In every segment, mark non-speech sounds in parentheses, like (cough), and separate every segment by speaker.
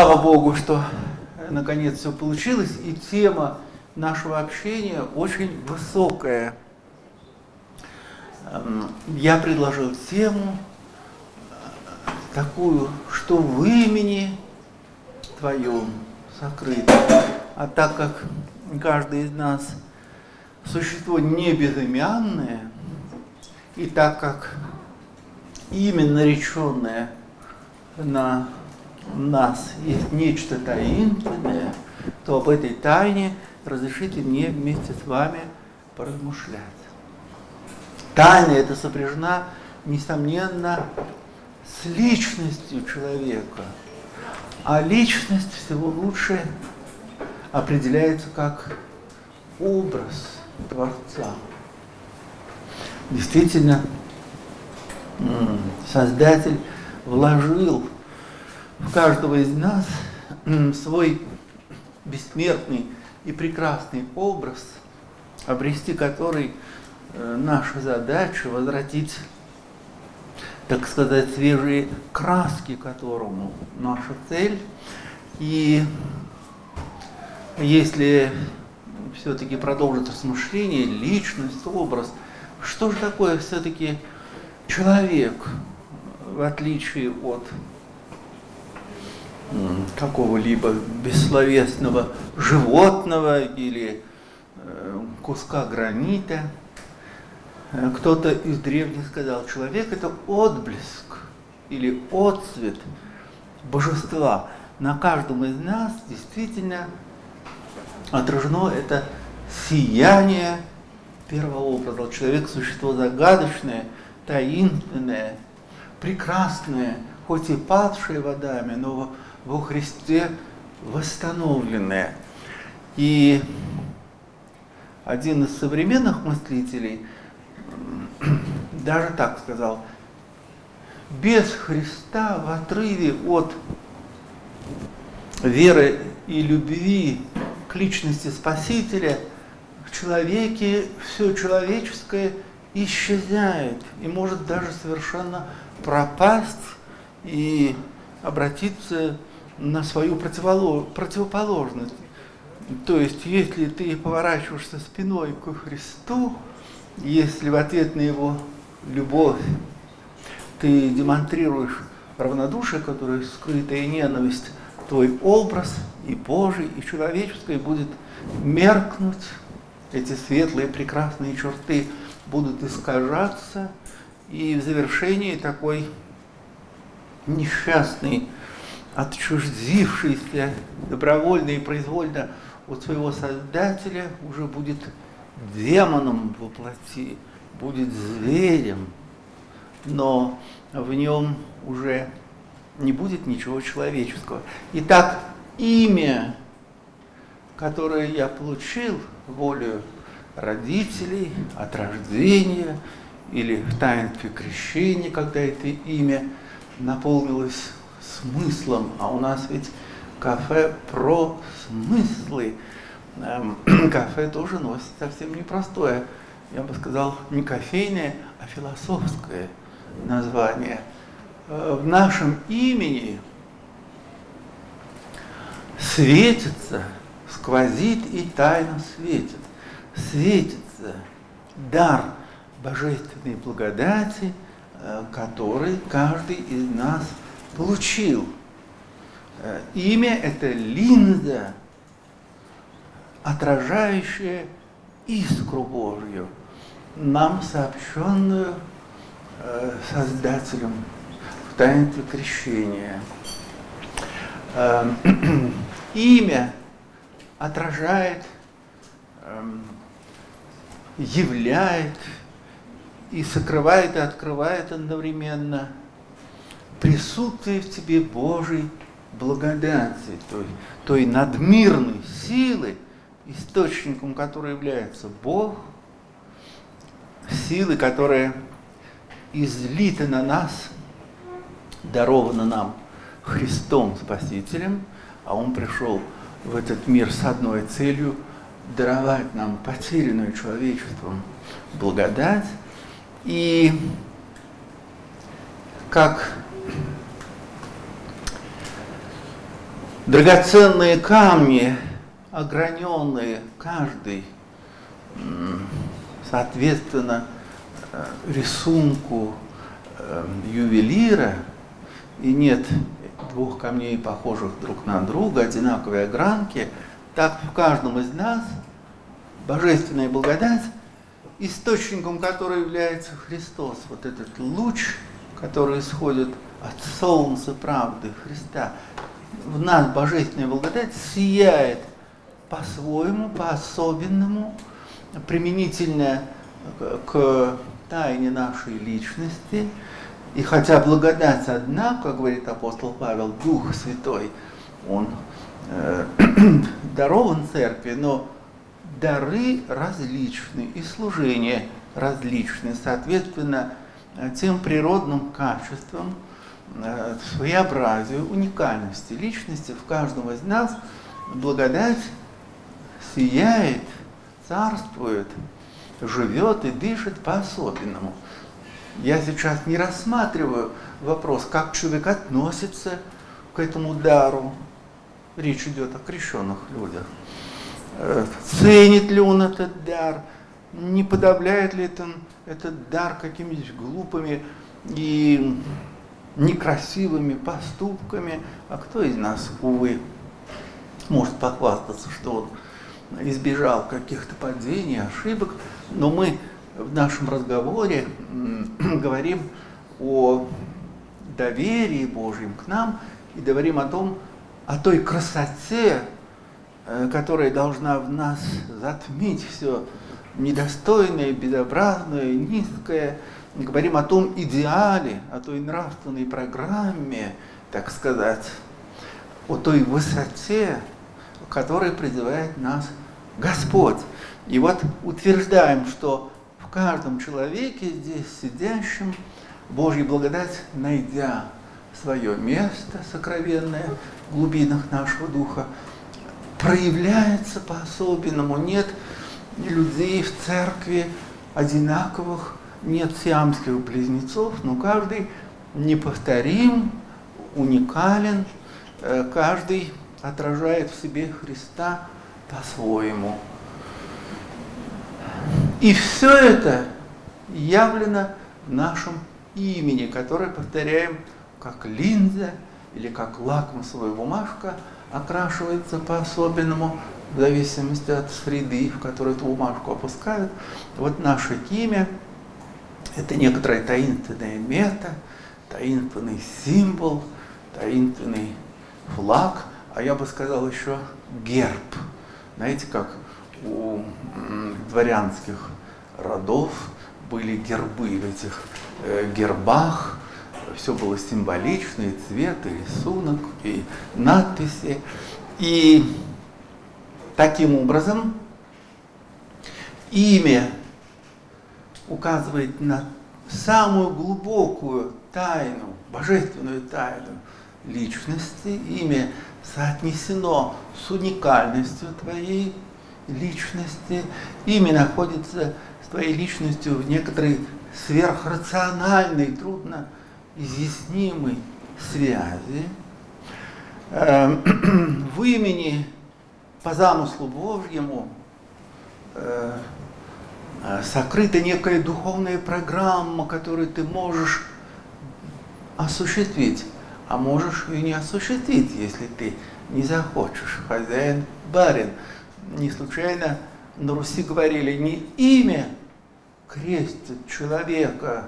Speaker 1: Слава Богу, что наконец все получилось, и тема нашего общения очень высокая. Эм, я предложил тему э, такую, что в имени Твоем сокрыто. А так как каждый из нас существо не безымянное, и так как имя нареченное на нас есть нечто таинственное, то об этой тайне разрешите мне вместе с вами поразмышлять. Тайна эта сопряжена, несомненно, с личностью человека. А личность всего лучше определяется как образ Творца. Действительно, Создатель вложил в каждого из нас свой бессмертный и прекрасный образ, обрести который э, наша задача возвратить, так сказать, свежие краски которому наша цель. И если все-таки продолжить размышление, личность, образ, что же такое все-таки человек, в отличие от какого-либо бессловесного животного или э, куска гранита. Э, кто-то из древних сказал, человек это отблеск или отцвет божества. На каждом из нас действительно отражено это сияние первого образа. Человек – существо загадочное, таинственное, прекрасное, хоть и падшее водами, но во Христе восстановленное. И один из современных мыслителей даже так сказал, без Христа в отрыве от веры и любви к личности Спасителя в человеке все человеческое исчезает и может даже совершенно пропасть и обратиться на свою противоположность. То есть, если ты поворачиваешься спиной к Христу, если в ответ на Его любовь ты демонстрируешь равнодушие, которое скрытая ненависть, твой образ и Божий, и человеческий будет меркнуть, эти светлые прекрасные черты будут искажаться, и в завершении такой несчастный отчуждившийся добровольно и произвольно от своего Создателя, уже будет демоном воплоти, будет зверем, но в нем уже не будет ничего человеческого. Итак, имя, которое я получил волю родителей от рождения или в таинстве крещения, когда это имя наполнилось смыслом, а у нас ведь кафе про смыслы. Эм, (clears throat) кафе тоже носит совсем непростое, я бы сказал, не кофейное, а философское название. Э, в нашем имени светится, сквозит и тайно светит. Светится дар божественной благодати, э, который каждый из нас – получил. Э, имя – это линза, отражающая искру Божью, нам сообщенную э, Создателем в таинстве крещения. Э, (clears throat) имя отражает, эм, являет и сокрывает и открывает одновременно – присутствие в тебе Божьей благодати, той, той надмирной силы, источником которой является Бог, силы, которая излита на нас, дарована нам Христом Спасителем, а Он пришел в этот мир с одной целью – даровать нам потерянную человечеством благодать. И драгоценные камни, ограненные, каждый, соответственно, э, рисунку э, ювелира, и нет двух камней, похожих друг на друга, одинаковые огранки, так в каждом из нас божественная благодать, источником которой является Христос, вот этот луч, который исходит от солнца правды Христа, в нас божественная благодать сияет по-своему, по-особенному, применительно к тайне нашей личности. И хотя благодать одна, как говорит апостол Павел, Дух Святой, он э, (clears throat) дарован церкви, но дары различны и служения различны, соответственно, тем природным качествам, своеобразию, уникальности личности в каждом из нас благодать сияет, царствует, живет и дышит по-особенному. Я сейчас не рассматриваю вопрос, как человек относится к этому дару. Речь идет о крещенных людях. Э, ценит ли он этот дар, не подавляет ли это, этот дар какими-нибудь глупыми и некрасивыми поступками. А кто из нас, увы, может похвастаться, что он избежал каких-то падений, ошибок, но мы в нашем разговоре (clears throat) говорим о доверии Божьем к нам и говорим о том, о той красоте, э, которая должна в нас затмить все недостойное, безобразное, низкое. Говорим о том идеале, о той нравственной программе, так сказать, о той высоте, которая призывает нас Господь. И вот утверждаем, что в каждом человеке здесь сидящем Божья благодать, найдя свое место сокровенное в глубинах нашего духа, проявляется по-особенному. Нет людей в церкви одинаковых, нет сиамских близнецов, но каждый неповторим, уникален, э, каждый отражает в себе Христа по-своему. И все это явлено в нашем имени, которое повторяем как линза или как лакмусовая бумажка, окрашивается по-особенному в зависимости от среды, в которой эту бумажку опускают. Вот наше имя – это некоторое таинственное мета, таинственный символ, таинственный флаг, а я бы сказал еще герб. Знаете, как у дворянских родов были гербы в этих э, гербах, все было символично, и цвет, и рисунок, и надписи. И таким образом имя указывает на самую глубокую тайну, божественную тайну личности. Имя соотнесено с уникальностью твоей личности. Имя находится с твоей личностью в некоторой сверхрациональной, трудно изъяснимой связи. Эм, (clears throat) в имени по замыслу Божьему э, сокрыта некая духовная программа, которую ты можешь осуществить, а можешь и не осуществить, если ты не захочешь. Хозяин, барин. Не случайно на Руси говорили, не имя крестит человека,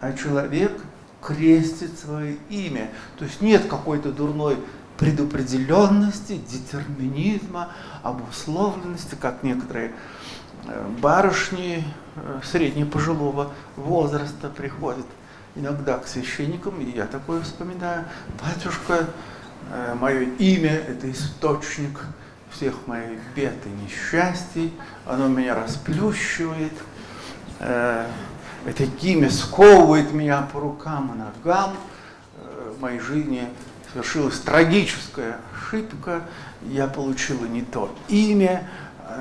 Speaker 1: а человек крестит свое имя. То есть нет какой-то дурной предопределенности, детерминизма, обусловленности, как некоторые барышни э, средне пожилого возраста приходят иногда к священникам, и я такое вспоминаю, батюшка, э, мое имя – это источник всех моих бед и несчастий, оно меня расплющивает, это имя сковывает меня по рукам и ногам, в моей жизни совершилась трагическая ошибка, я получила не то имя,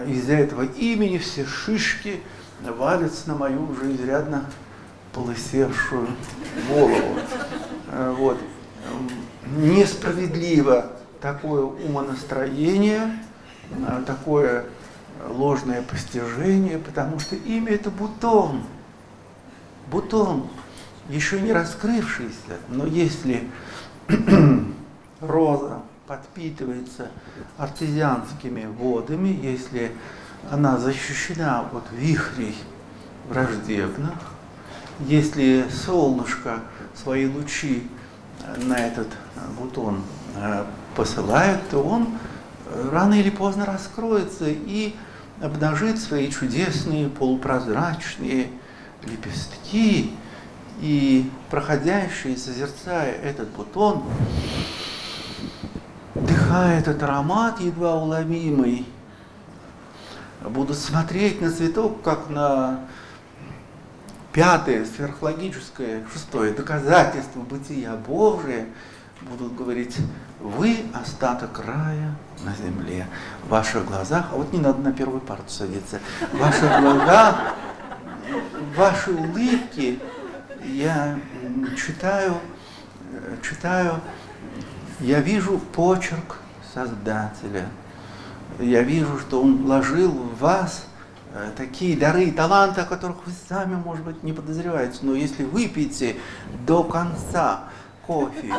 Speaker 1: из-за этого имени все шишки валятся на мою уже изрядно полысевшую голову. Э, вот. Несправедливо такое умонастроение, а, такое ложное постижение, потому что имя это бутон. Бутон, еще не раскрывшийся, но если (clears throat) роза подпитывается артезианскими водами, если она защищена от вихрей враждебных, если солнышко свои лучи на этот бутон э, посылает, то он э, рано или поздно раскроется и обнажит свои чудесные полупрозрачные лепестки, и проходящие, созерцая этот бутон, вдыхая этот аромат едва уловимый, будут смотреть на цветок, как на пятое, сверхлогическое, шестое доказательство бытия Божия, будут говорить, вы остаток рая на земле, в ваших глазах, а вот не надо на первую парту садиться, в ваших глазах, в вашей улыбке я читаю, читаю, я вижу почерк Создателя, я вижу, что Он вложил в вас э, такие дары и таланты, о которых вы сами, может быть, не подозреваете. Но если выпьете до конца кофе,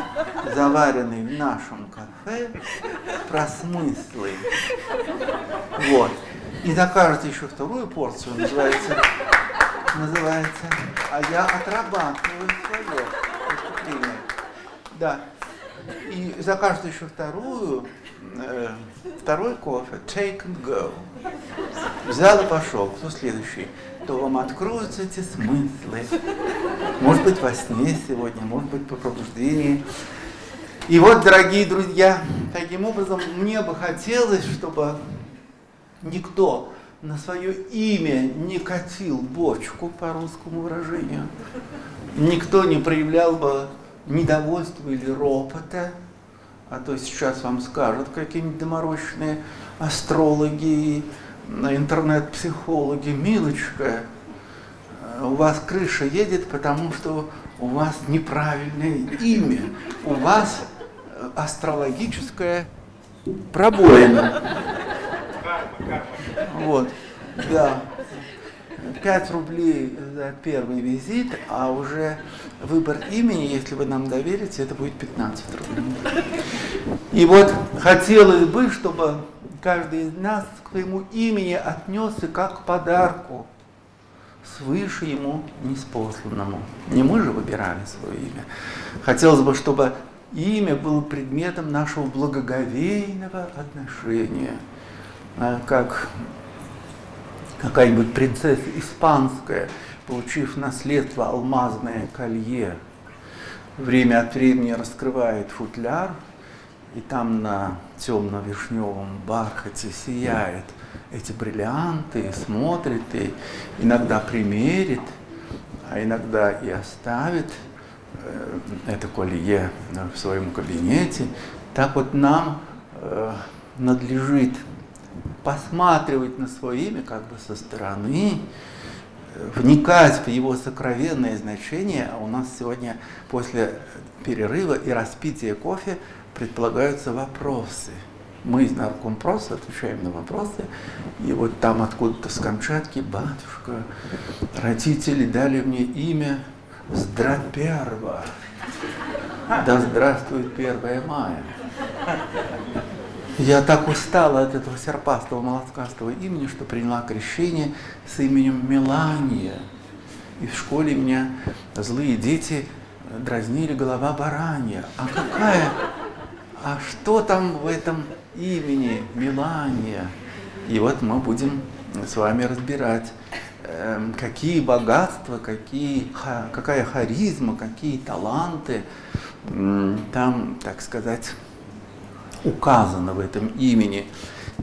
Speaker 1: заваренный в нашем кафе, про смыслы, вот, и закажете еще вторую порцию, называется называется, а я отрабатываю свое. Да. И закажут еще вторую, э, второй кофе, take and go. Взял и пошел, кто следующий? То вам откроются эти смыслы. Может быть, во сне сегодня, может быть, по пробуждении. И вот, дорогие друзья, таким образом мне бы хотелось, чтобы никто на свое имя не катил бочку, по русскому выражению, никто не проявлял бы недовольства или ропота, а то сейчас вам скажут какие-нибудь доморощенные астрологи, интернет-психологи, милочка, у вас крыша едет, потому что у вас неправильное имя, у вас астрологическая пробоина. Вот, да. 5 рублей за первый визит, а уже выбор имени, если вы нам доверите, это будет 15 рублей. И вот хотелось бы, чтобы каждый из нас к своему имени отнесся как к подарку свыше ему неспосланному. Не мы же выбирали свое имя. Хотелось бы, чтобы имя было предметом нашего благоговейного отношения – а, как какая-нибудь принцесса испанская, получив наследство алмазное колье, время от времени раскрывает футляр, и там на темно-вишневом бархате сияет эти бриллианты, и смотрит, и иногда примерит, а иногда и оставит э, это колье в своем кабинете. Так вот нам э, надлежит посматривать на свое имя как бы со стороны, вникать в его сокровенное значение, а у нас сегодня после перерыва и распития кофе предполагаются вопросы. Мы из Наркомпроса отвечаем на вопросы, и вот там откуда-то с Камчатки, батюшка, родители дали мне имя Здраперва. Да здравствует 1 мая. Я так устала от этого серпастого, молоткастого имени, что приняла крещение с именем Мелания. И в школе меня злые дети дразнили голова баранья. А какая? А что там в этом имени Мелания? И вот мы будем с вами разбирать, эм, какие богатства, какие, какая харизма, какие таланты там, так сказать, указано в этом имени.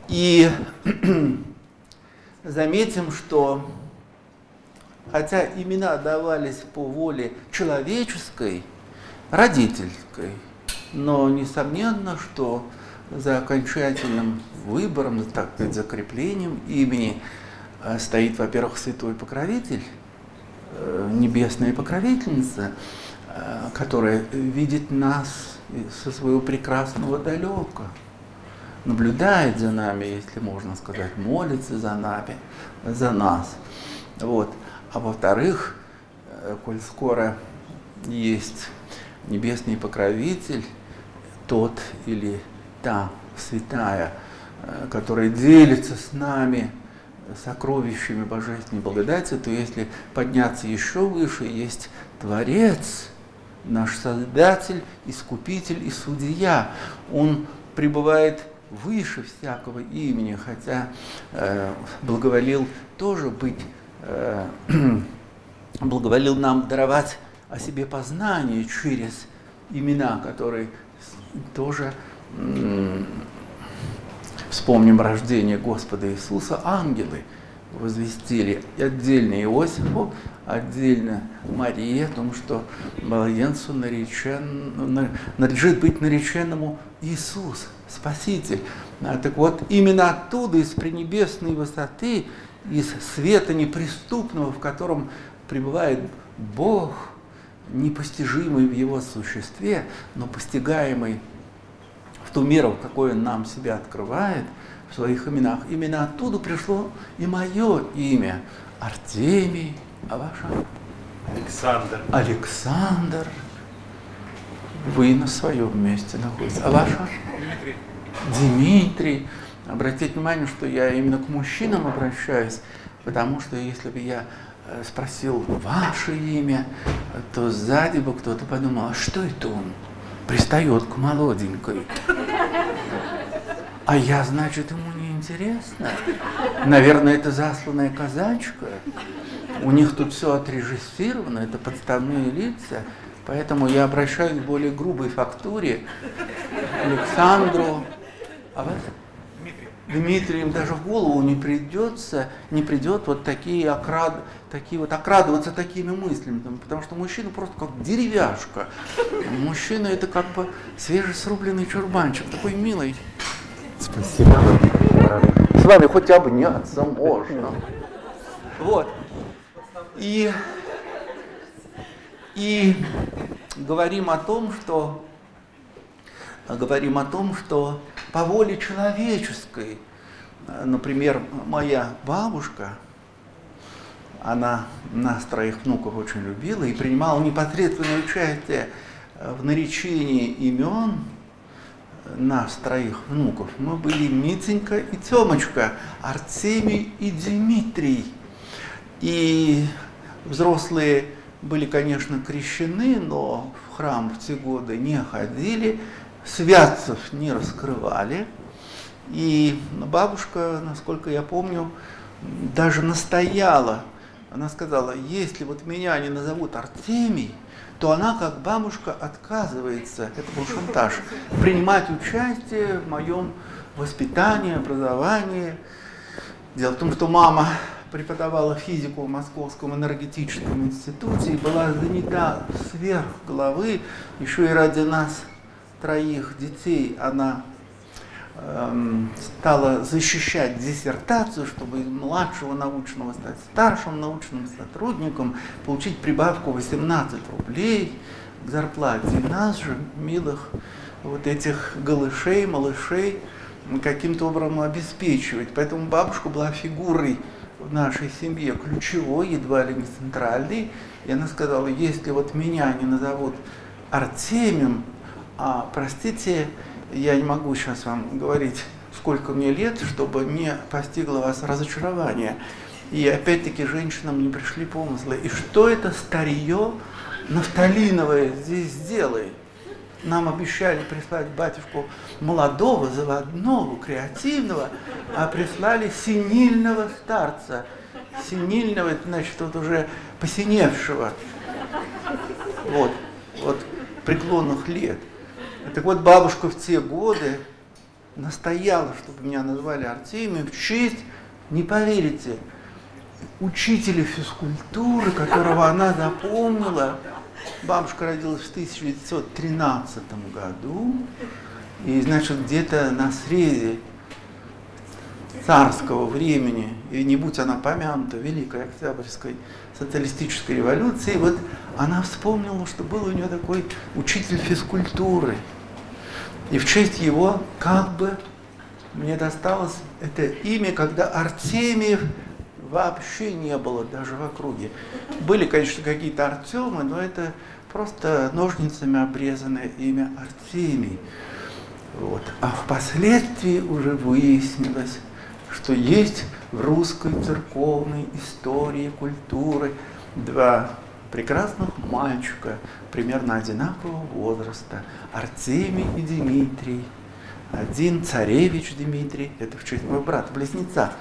Speaker 1: И (clears throat) заметим, что хотя имена давались по воле человеческой, родительской, но несомненно, что за окончательным выбором, так сказать, закреплением имени э, стоит, во-первых, святой покровитель, э, небесная покровительница, которая видит нас со своего прекрасного далека, наблюдает за нами, если можно сказать, молится за нами, за нас. Вот. А во-вторых, коль скоро есть небесный покровитель, тот или та святая, э, которая делится с нами сокровищами божественной благодати, то если подняться еще выше, есть Творец, наш Создатель, Искупитель и Судья. Он пребывает выше всякого имени, хотя э, благоволил тоже быть, э, (clears throat) благоволил нам даровать о себе познание через имена, которые тоже вспомним рождение Господа Иисуса, ангелы возвестили отдельно Иосифу, отдельно Марии о том, что младенцу наречен, надлежит быть нареченному Иисус, Спаситель. А, так вот, именно оттуда, из пренебесной высоты, из света неприступного, в котором пребывает Бог, непостижимый в его существе, но постигаемый в ту меру, в какой он нам себя открывает в своих именах. Именно оттуда пришло и мое имя. Артемий, а ваше?
Speaker 2: Александр.
Speaker 1: Александр. Вы на своем месте находитесь. А ваше?
Speaker 2: Дмитрий.
Speaker 1: Дмитрий. Обратите внимание, что я именно к мужчинам обращаюсь, потому что если бы я э, спросил ваше имя, то сзади бы кто-то подумал, а что это он? пристает к молоденькой. А я, значит, ему не интересно. Наверное, это засланная казачка. У них тут все отрежиссировано, это подставные лица. Поэтому я обращаюсь к более грубой фактуре. Александру. А вас? Дмитрием даже в голову не придется, не придет вот такие, окрад, такие вот окрадываться такими мыслями, потому что мужчина просто как деревяшка. Мужчина это как бы свежесрубленный чурбанчик, такой милый.
Speaker 3: Спасибо.
Speaker 1: С вами хоть обняться можно. Вот. И, и говорим о том, что говорим о том, что по воле человеческой. Например, моя бабушка, она нас троих внуков очень любила и принимала непосредственное участие в наречении имен нас троих внуков. Мы были Митенька и Темочка, Артемий и Дмитрий. И взрослые были, конечно, крещены, но в храм в те годы не ходили святцев не раскрывали. И бабушка, насколько я помню, даже настояла. Она сказала, если вот меня не назовут Артемий, то она, как бабушка, отказывается, это был шантаж, принимать участие в моем воспитании, образовании. Дело в том, что мама преподавала физику в Московском энергетическом институте и была занята сверх головы еще и ради нас троих детей она стала защищать диссертацию, чтобы из младшего научного стать старшим научным сотрудником, получить прибавку 18 рублей к зарплате. И нас же, милых вот этих голышей, малышей, каким-то образом обеспечивать. Поэтому бабушка была фигурой в нашей семье ключевой, едва ли не центральной. И она сказала, если вот меня не назовут Артемием, а, простите, я не могу сейчас вам говорить, сколько мне лет, чтобы не постигло вас разочарование. И опять-таки женщинам не пришли помыслы. И что это старье нафталиновое здесь делает? Нам обещали прислать батюшку молодого, заводного, креативного, а прислали синильного старца. Синильного, это значит, вот уже посиневшего. Вот, вот преклонных лет. Так вот, бабушка в те годы настояла, чтобы меня назвали Артемием в честь, не поверите, учителя физкультуры, которого она запомнила. Бабушка родилась в 1913 году, и, значит, где-то на срезе царского времени, и не будь она помянута Великой Октябрьской социалистической революции, вот она вспомнила, что был у нее такой учитель физкультуры. И в честь его как бы мне досталось это имя, когда Артемиев вообще не было даже в округе. Были, конечно, какие-то Артемы, но это просто ножницами обрезанное имя Артемий. Вот. А впоследствии уже выяснилось, что есть в русской церковной истории, культуры два прекрасных мальчика примерно одинакового возраста, Артемий и Дмитрий. Один царевич Дмитрий, это в честь моего брата-близнеца,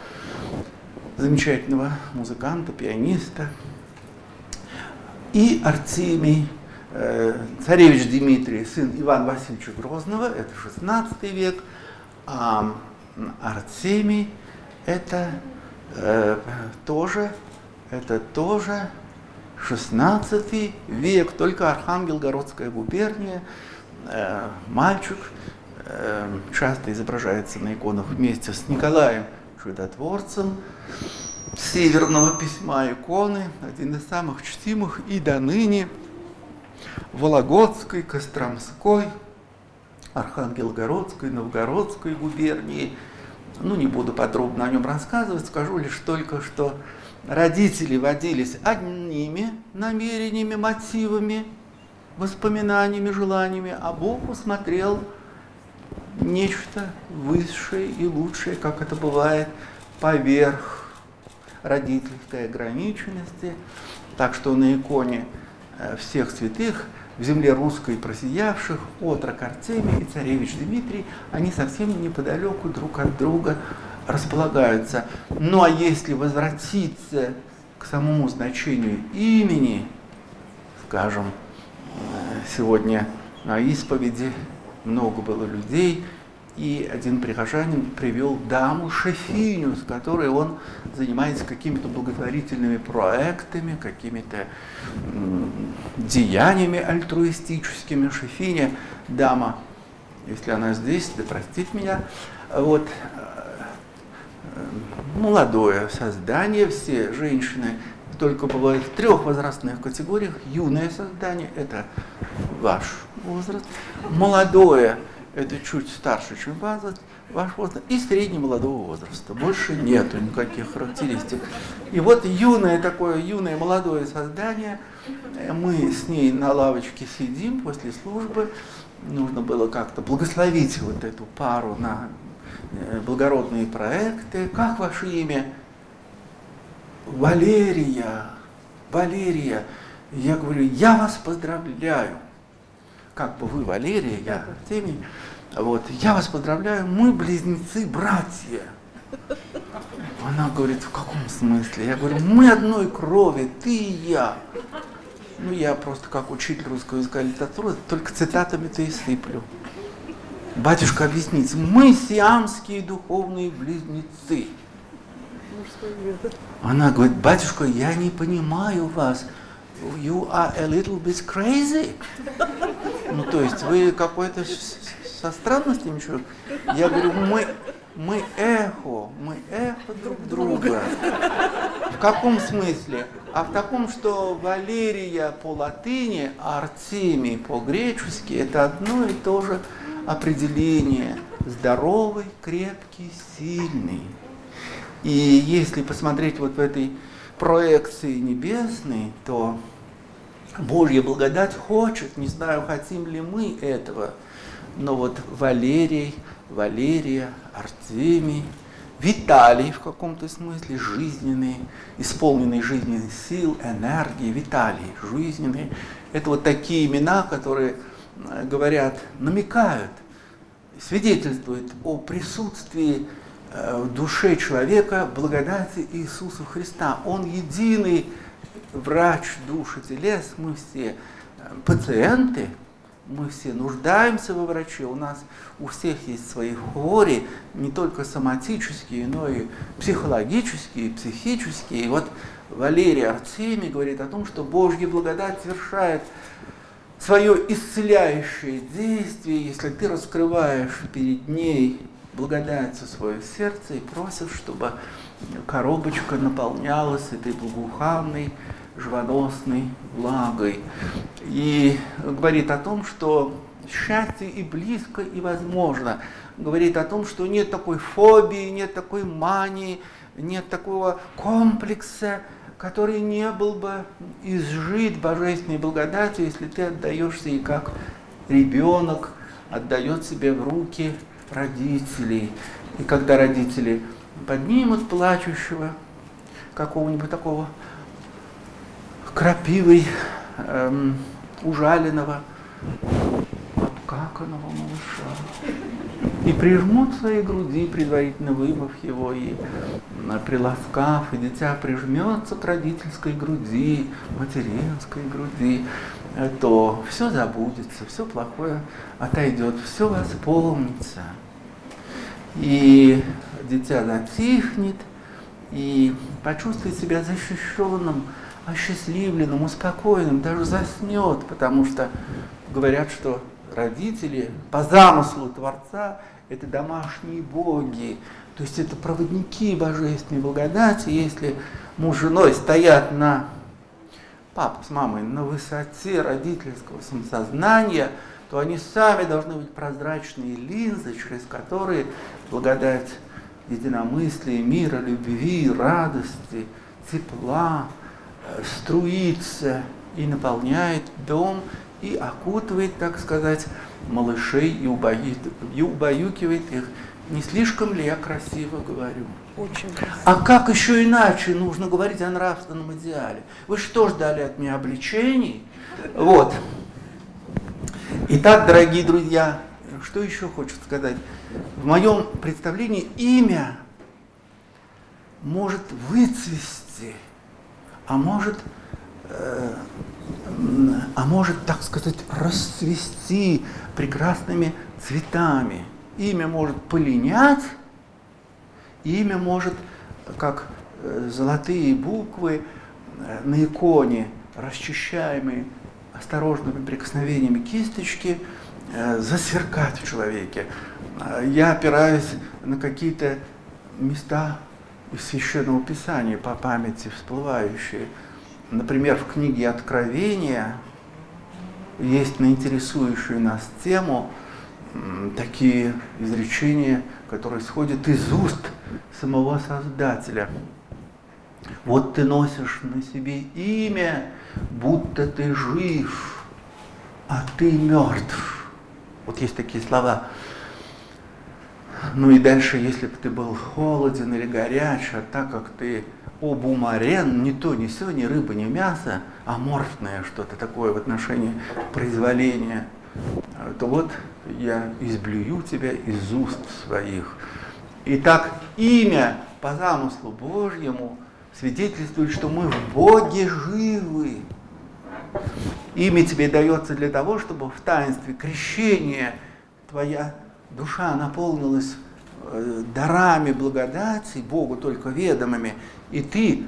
Speaker 1: замечательного музыканта, пианиста, и Артемий, э, царевич Дмитрий, сын Ивана Васильевича Грозного, это 16 век, а Артемий это э, тоже, это тоже 16 век, только Архангелгородская губерния, э, мальчик, э, часто изображается на иконах вместе с Николаем Чудотворцем, северного письма иконы, один из самых чтимых и до ныне Вологодской, Костромской, Архангелгородской, Новгородской губернии. Ну, не буду подробно о нем рассказывать, скажу лишь только, что родители водились одними намерениями, мотивами, воспоминаниями, желаниями, а Бог усмотрел нечто высшее и лучшее, как это бывает, поверх родительской ограниченности. Так что на иконе э, всех святых в земле русской просиявших отрок Артемий и царевич Дмитрий, они совсем неподалеку друг от друга располагаются. Ну а если возвратиться к самому значению имени, скажем, э, сегодня на исповеди много было людей, и один прихожанин привел даму Шефиню, с которой он занимается какими-то благотворительными проектами, какими-то деяниями альтруистическими. Шефиня, дама, если она здесь, да простит меня, вот, э, молодое создание, все женщины только бывают в трех возрастных категориях. Юное создание – это ваш возраст. Молодое – это чуть старше, чем возраст, ваш возраст. И средне молодого возраста. Больше нету никаких характеристик. И вот юное такое, юное молодое создание, мы с ней на лавочке сидим после службы, нужно было как-то благословить вот эту пару на э, благородные проекты. Как ваше имя? Валерия, Валерия. Я говорю, я вас поздравляю как бы вы Валерия, я Артемий. Вот, я вас поздравляю, мы близнецы, братья. Она говорит, в каком смысле? Я говорю, мы одной крови, ты и я. Ну, я просто как учитель русского языка и литературы, только цитатами-то и сыплю. Батюшка объяснит, мы сиамские духовные близнецы. Она говорит, батюшка, я не понимаю вас. You are a little bit crazy. Ну, то есть вы какой-то со странностями человек. Я говорю, мы, мы эхо, мы эхо друг друга. В каком смысле? А в таком, что Валерия по латыни, а Артемий по-гречески – это одно и то же определение. Здоровый, крепкий, сильный. И если посмотреть вот в этой проекции небесной, то Божья благодать хочет, не знаю, хотим ли мы этого, но вот Валерий, Валерия, Артемий, Виталий в каком-то смысле, жизненный, исполненный жизненных сил, энергии, Виталий, жизненный. Это вот такие имена, которые э, говорят, намекают, свидетельствуют о присутствии э, в душе человека благодати Иисуса Христа. Он единый врач души телес, мы все э, пациенты, мы все нуждаемся во враче, у нас у всех есть свои хвори, не только соматические, но и психологические, психические. И вот Валерий Артемий говорит о том, что Божья благодать совершает свое исцеляющее действие, если ты раскрываешь перед ней благодать в свое сердце и просит, чтобы коробочка наполнялась этой благоуханной, живоносной влагой. И говорит о том, что счастье и близко, и возможно. Говорит о том, что нет такой фобии, нет такой мании, нет такого комплекса, который не был бы изжит божественной благодатью, если ты отдаешься и как ребенок отдает себе в руки родителей. И когда родители поднимут плачущего, какого-нибудь такого крапивой, эм, ужаленного, обкаканного малыша, и прижмут своей груди, предварительно вымыв его, и приласкав, и дитя прижмется к родительской груди, материнской груди, э, то все забудется, все плохое отойдет, все восполнится. И дитя затихнет и почувствует себя защищенным, осчастливленным, успокоенным, даже заснет, потому что говорят, что родители по замыслу Творца это домашние боги, то есть это проводники божественной благодати. Если муж с женой стоят на папа с мамой на высоте родительского самосознания, то они сами должны быть прозрачные линзы, через которые благодать единомыслия, мира, любви, радости, тепла струится и наполняет дом и окутывает, так сказать, малышей и, убаю, и убаюкивает их. Не слишком ли я красиво говорю?
Speaker 2: Очень красиво.
Speaker 1: А как еще иначе нужно говорить о нравственном идеале? Вы что ждали от меня обличений? Вот. Итак, дорогие друзья, что еще хочется сказать? В моем представлении имя может выцвести, а может э, а может, так сказать, расцвести прекрасными цветами. Имя может полинять, имя может, как э, золотые буквы э, на иконе, расчищаемые осторожными прикосновениями кисточки, засверкать в человеке. Я опираюсь на какие-то места из Священного Писания по памяти всплывающие – Например, в книге Откровения есть на интересующую нас тему такие изречения, которые исходят из уст самого Создателя. Вот ты носишь на себе имя, будто ты жив, а ты мертв. Вот есть такие слова. Ну и дальше, если бы ты был холоден или горяч, а так как ты обумарен, не то, не все, ни рыба, ни мясо, аморфное что-то такое в отношении произволения, то вот я изблюю тебя из уст своих. Итак, имя по замыслу Божьему свидетельствует, что мы в Боге живы. Имя тебе дается для того, чтобы в таинстве крещения твоя душа наполнилась э, дарами благодати, Богу только ведомыми, и ты,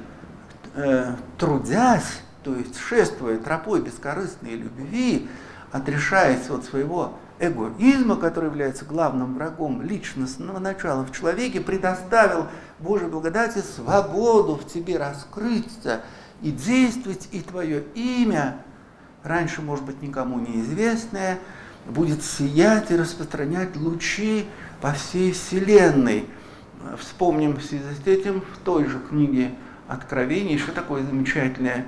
Speaker 1: э, трудясь, то есть шествуя тропой бескорыстной любви, отрешаясь от своего эгоизма, который является главным врагом личностного начала в человеке, предоставил Божьей благодати свободу в тебе раскрыться и действовать, и твое имя, раньше, может быть, никому неизвестное, будет сиять и распространять лучи по всей Вселенной – вспомним в связи с этим в той же книге Откровений, что такое замечательное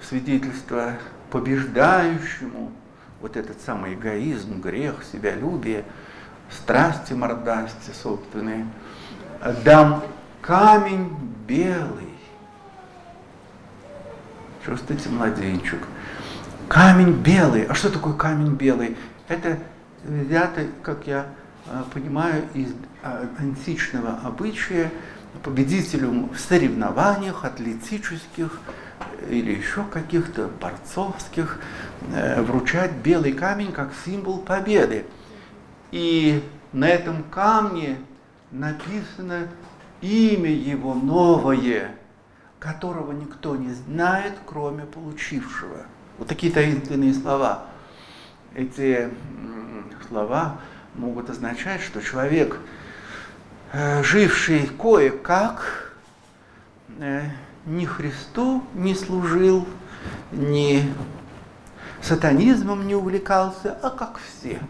Speaker 1: свидетельство побеждающему вот этот самый эгоизм, грех, себялюбие, страсти, мордасти собственные. Дам камень белый. Чувствуете, младенчик? Камень белый. А что такое камень белый? Это взято, как я а, понимаю, из а, античного обычая победителю в соревнованиях атлетических или еще каких-то борцовских э, вручать белый камень как символ победы. И на этом камне написано имя его новое, которого никто не знает, кроме получившего. Вот такие таинственные слова. Эти слова могут означать, что человек э, живший кое-как, э, ни Христу не служил, ни сатанизмом не увлекался, а как все.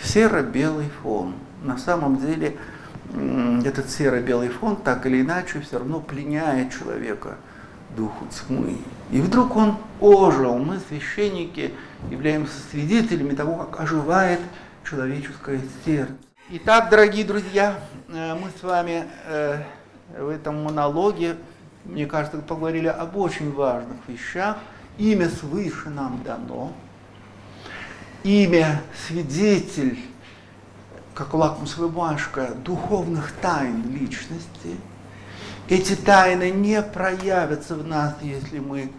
Speaker 1: Серо-белый фон. На самом деле этот серо-белый фон так или иначе все равно пленяет человека духу тьмы. И вдруг он ожил. Мы, священники, являемся свидетелями того, как оживает человеческое сердце. Итак, дорогие друзья, э, мы с вами э, в этом монологе, мне кажется, поговорили об очень важных вещах. Имя свыше нам дано. Имя свидетель, как лакмусовая бумажка, духовных тайн личности. Эти тайны не проявятся в нас, если мы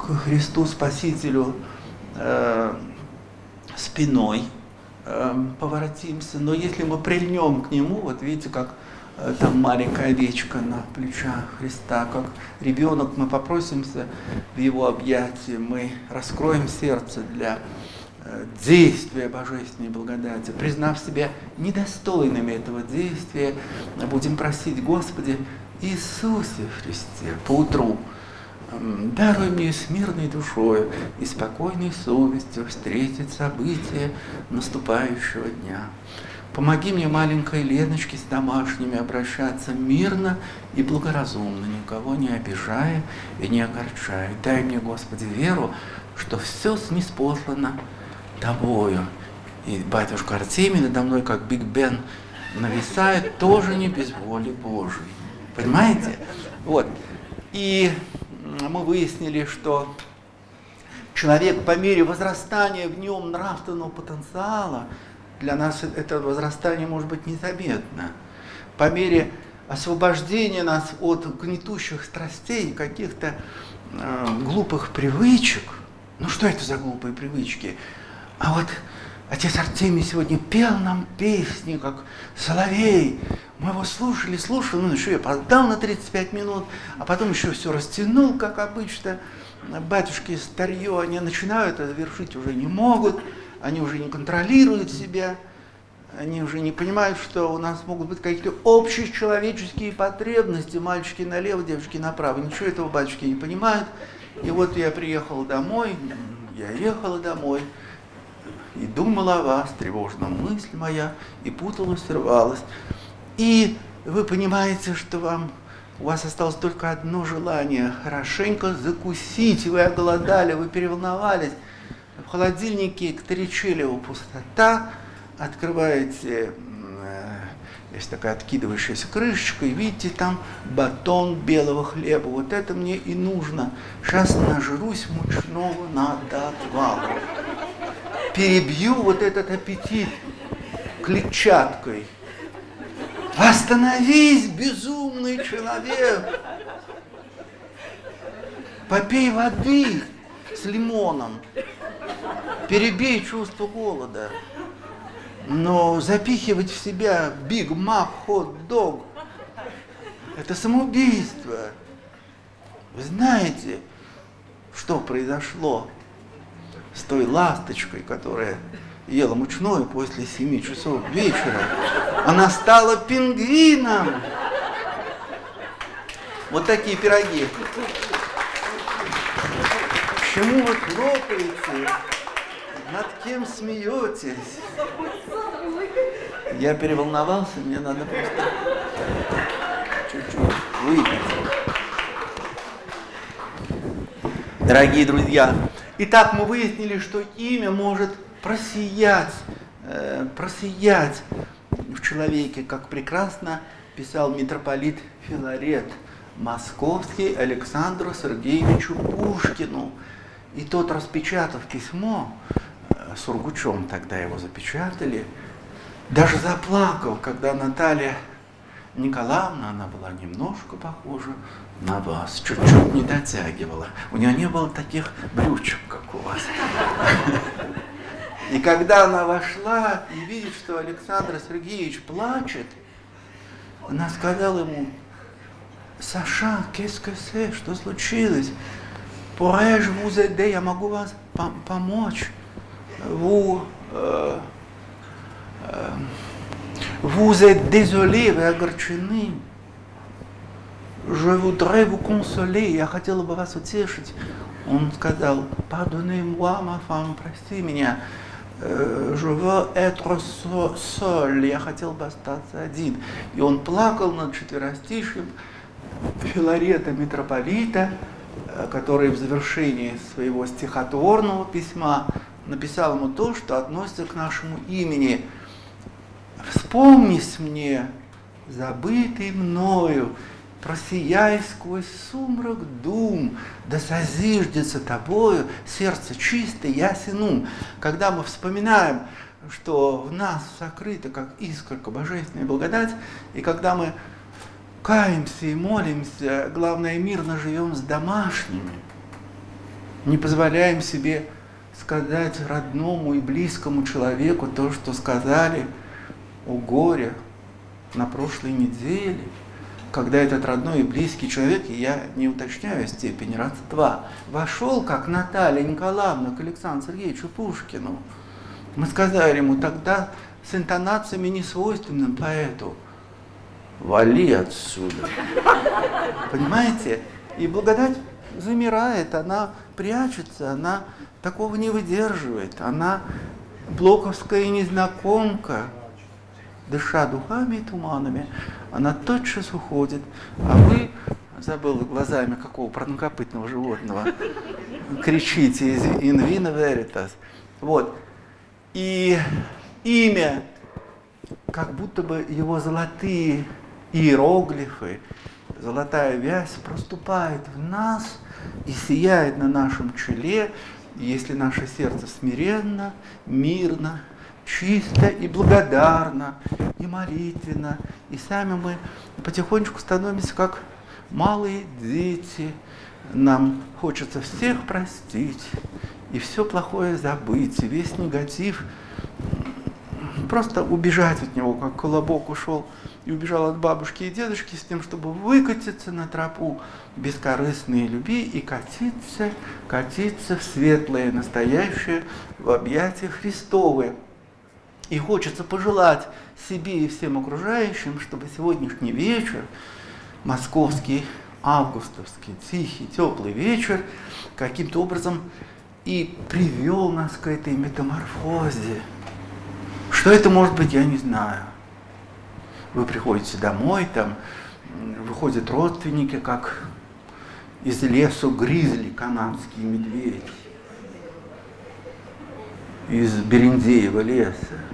Speaker 1: к Христу Спасителю э, спиной э, поворотимся. Но если мы прильнем к Нему, вот видите, как Э, там маленькая овечка на плечах Христа, как ребенок, мы попросимся в его объятия, мы раскроем сердце для э, действия Божественной благодати, признав себя недостойными этого действия, будем просить, Господи, Иисусе Христе, поутру, даруй мне с мирной душой и спокойной совестью встретить события наступающего дня. Помоги мне, маленькой Леночке, с домашними обращаться мирно и благоразумно, никого не обижая и не огорчая. Дай мне, Господи, веру, что все снеспослано Тобою. И батюшка Артемий надо мной, как Биг Бен, нависает тоже не без воли Божьей. Понимаете? Вот. И мы выяснили, что человек по мере возрастания в нем нравственного потенциала – для нас это возрастание может быть незаметно. По мере освобождения нас от гнетущих страстей, каких-то э, глупых привычек. Ну что это за глупые привычки? А вот отец Артемий сегодня пел нам песни, как соловей. Мы его слушали, слушали, ну еще я поддал на 35 минут, а потом еще все растянул, как обычно. Батюшки старье, они начинают, а завершить уже не могут они уже не контролируют себя, они уже не понимают, что у нас могут быть какие-то общие человеческие потребности, мальчики налево, девочки направо. Ничего этого батюшки не понимают. И вот я приехал домой, я ехала домой, и думала о вас, тревожная мысль моя, и путалась, рвалась. И вы понимаете, что вам у вас осталось только одно желание – хорошенько закусить. Вы оголодали, вы переволновались в холодильнике к Торичелеву пустота, открываете, э, есть такая откидывающаяся крышечка, и видите там батон белого хлеба. Вот это мне и нужно. Сейчас нажрусь мучного надо отвалу. Перебью вот этот аппетит клетчаткой. Остановись, безумный человек! Попей воды с лимоном перебей чувство голода. Но запихивать в себя Биг Мак, хот-дог – это самоубийство. Вы знаете, что произошло с той ласточкой, которая ела мучное после семи часов вечера? Она стала пингвином. Вот такие пироги. Почему вы хлопаете? Над кем смеетесь? Я переволновался, мне надо просто чуть-чуть выпить. Дорогие друзья, итак, мы выяснили, что имя может просиять, э, просиять в человеке, как прекрасно писал митрополит Филарет Московский Александру Сергеевичу Пушкину. И тот, распечатав письмо, Сургучом тогда его запечатали, даже заплакал, когда Наталья Николаевна, она была немножко похожа на вас, чуть-чуть не дотягивала. У нее не было таких брючек, как у вас. И когда она вошла и видит, что Александр Сергеевич плачет, она сказала ему, Саша, qu'est-ce что случилось? Vous aider? Я могу вас помочь? vous, euh, euh, Vous êtes désolé, вы огорчены. Je voudrais vous consoler, я хотела бы вас утешить. Он сказал, pardonnez-moi, ma femme, прости меня. Je veux être seul, я хотел бы остаться один. И он плакал над четверостишем Филарета митрополита, который в завершении своего стихотворного письма написал ему то, что относится к нашему имени. «Вспомнись мне, забытый мною, просияй сквозь сумрак дум, да созиждется тобою сердце чистое, ясен ум». Когда мы вспоминаем, что в нас сокрыта как искорка божественная благодать, и когда мы каемся и молимся, главное, мирно живем с домашними, не позволяем себе сказать родному и близкому человеку то, что сказали о горе на прошлой неделе, когда этот родной и близкий человек, и я не уточняю степень родства, вошел, как Наталья Николаевна, к Александру Сергеевичу Пушкину. Мы сказали ему тогда с интонациями, несвойственным поэту, вали отсюда. Понимаете? И благодать замирает, она прячется, она такого не выдерживает. Она блоковская незнакомка, дыша духами и туманами, она тотчас уходит, а вы, забыл глазами какого парнокопытного животного, кричите из инвина veritas. Вот. И имя, как будто бы его золотые иероглифы, золотая вязь проступает в нас и сияет на нашем челе, если наше сердце смиренно, мирно, чисто и благодарно, и молитвенно, и сами мы потихонечку становимся как малые дети. Нам хочется всех простить и все плохое забыть, и весь негатив просто убежать от него, как колобок ушел и убежал от бабушки и дедушки с тем, чтобы выкатиться на тропу бескорыстной любви и катиться, катиться в светлое, настоящее, в объятия Христовые. И хочется пожелать себе и всем окружающим, чтобы сегодняшний вечер, московский, августовский, тихий, теплый вечер, каким-то образом и привел нас к этой метаморфозе. Что это может быть, я не знаю. Вы приходите домой, там выходят родственники, как из лесу гризли канадские медведи из Берендеева леса.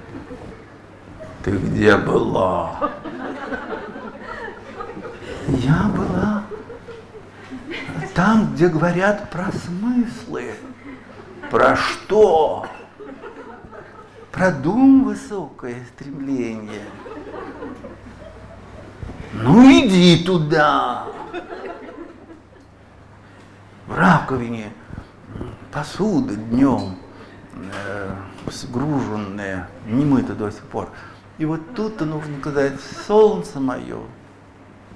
Speaker 1: Ты где была? Я была там, где говорят про смыслы. Про что? Про дум высокое стремление. Ну иди туда. В раковине посуда днем э, сгруженная, не мыта до сих пор. И вот тут-то нужно сказать, солнце мое.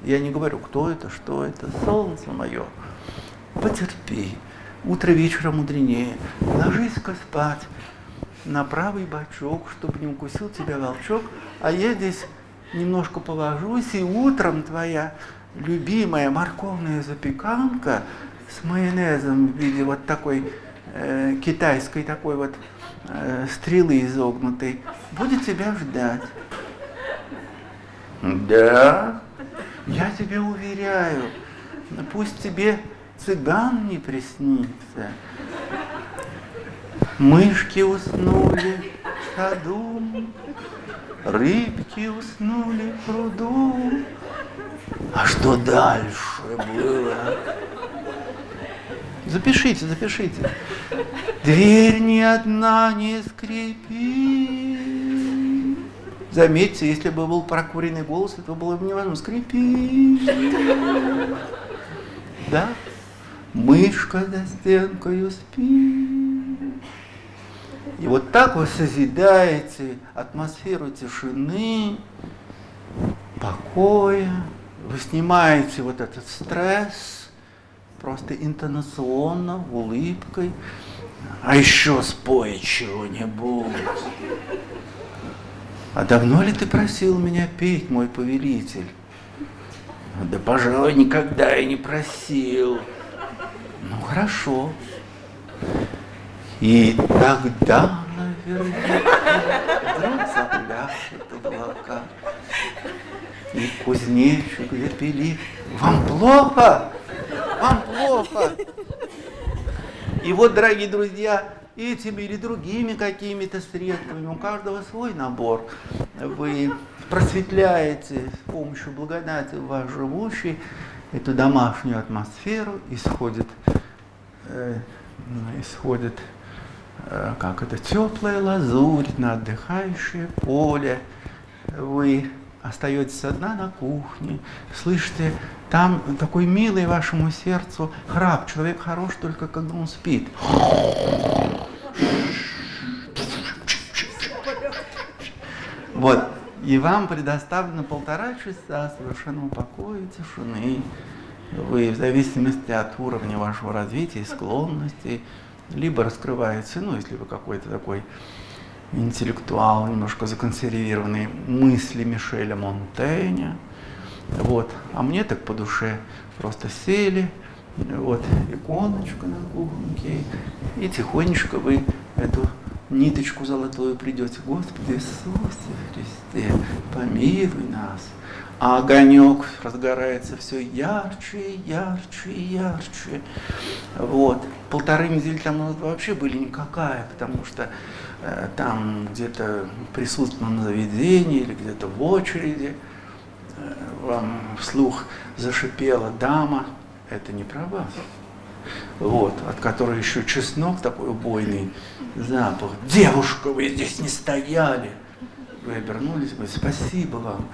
Speaker 1: Я не говорю, кто это, что это, солнце мое. Потерпи, утро вечера мудренее, ложись-ка спать на правый бочок, чтобы не укусил тебя волчок, а я здесь немножко положусь, и утром твоя любимая морковная запеканка с майонезом в виде вот такой э, китайской такой вот э, стрелы изогнутой будет тебя ждать. Да, я тебе уверяю, пусть тебе цыган не приснится. Мышки уснули в саду, рыбки уснули в пруду. А что дальше было? Запишите, запишите. Дверь ни одна не скрипит. Заметьте, если бы был прокуренный голос, это было бы невозможно. Скрипит. Да? Мышка за стенкою спит. И вот так вы созидаете атмосферу тишины, покоя, вы снимаете вот этот стресс, просто интонационно, улыбкой. А еще спой чего-нибудь. а давно ли ты просил меня петь, мой повелитель? Да, пожалуй, никогда и не просил. Ну, хорошо. И тогда наверняка вдруг запляшет облака. И кузнечик запилит. Вам плохо? Вам плохо? И вот, дорогие друзья, этими или другими какими-то средствами, у каждого свой набор, вы просветляете с помощью благодати ваш живущий эту домашнюю атмосферу, исходит, э, исходит э, как это, теплая лазурь на отдыхающее поле. Вы остаетесь одна на кухне, слышите, там такой милый вашему сердцу храп. Человек хорош только когда он спит. Вот. И вам предоставлено полтора часа совершенного покоя, тишины. Вы в зависимости от уровня вашего развития и склонностей, либо раскрываете, ну, если вы какой-то такой интеллектуал, немножко законсервированный мысли Мишеля Монтейня. Вот. А мне так по душе просто сели, вот иконочка на кухоньке, и тихонечко вы эту ниточку золотую придете. Господи Иисусе Христе, помилуй нас. А огонек разгорается все ярче, ярче, ярче. Вот. Полторы недели там вообще были никакая, потому что там где-то присутствовал на заведении или где-то в очереди, э, вам вслух зашипела дама, это не про вас. Вот, от которой еще чеснок такой убойный запах. Девушка, вы здесь не стояли. Вы обернулись, вы спасибо вам,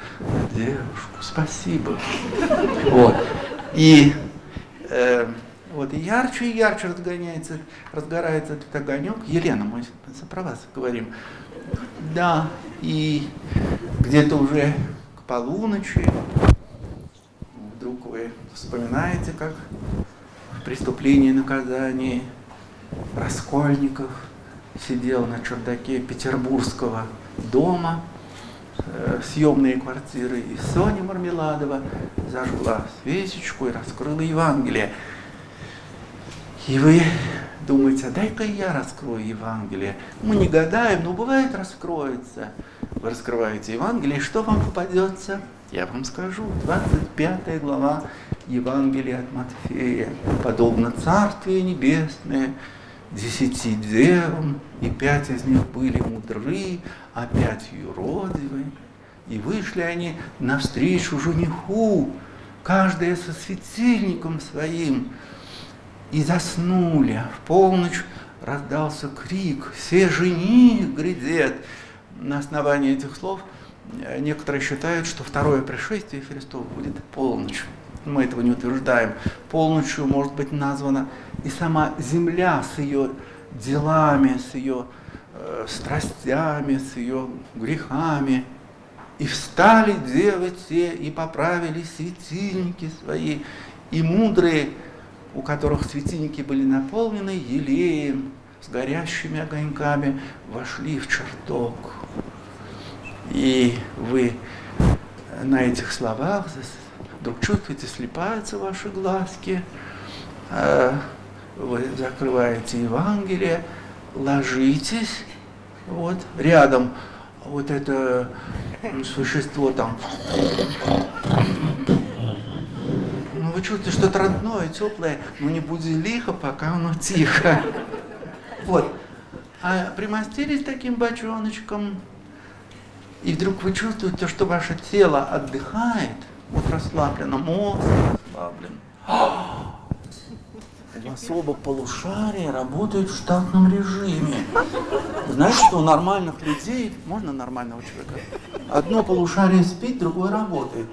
Speaker 1: девушку, спасибо. Вот. И э, вот, и ярче и ярче разгоняется, разгорается этот огонек. Елена, мы про вас говорим. Да, и где-то уже к полуночи вдруг вы вспоминаете, как в преступлении и наказании Раскольников сидел на чердаке петербургского дома, э, съемные квартиры, и Соня Мармеладова зажгла свечечку и раскрыла Евангелие. И вы думаете, а дай-ка я раскрою Евангелие. Мы не гадаем, но бывает раскроется. Вы раскрываете Евангелие, и что вам попадется? Я вам скажу, 25 глава Евангелия от Матфея. Подобно Царствие Небесное, десяти девам, и пять из них были мудры, а пять юродивы. И вышли они навстречу жениху, каждая со светильником своим, и заснули. В полночь раздался крик «Все жених грядет!» На основании этих слов э, некоторые считают, что второе пришествие Христова будет полночь. Мы этого не утверждаем. Полночью может быть названа и сама земля с ее делами, с ее э, страстями, с ее грехами. И встали девы те, и поправили светильники свои, и мудрые у которых светильники были наполнены елеем, с горящими огоньками, вошли в чертог. И вы на этих словах вдруг чувствуете, слепаются ваши глазки, а вы закрываете Евангелие, ложитесь, вот, рядом вот это существо там вы чувствуете что-то родное, теплое, но не буди лихо, пока оно тихо. Вот. А примостились таким бочоночком, и вдруг вы чувствуете, что ваше тело отдыхает, вот расслаблено, мозг расслаблен. Оба полушария работают в штатном режиме. Знаете, что у нормальных людей, можно нормального человека, одно полушарие спит, другое работает.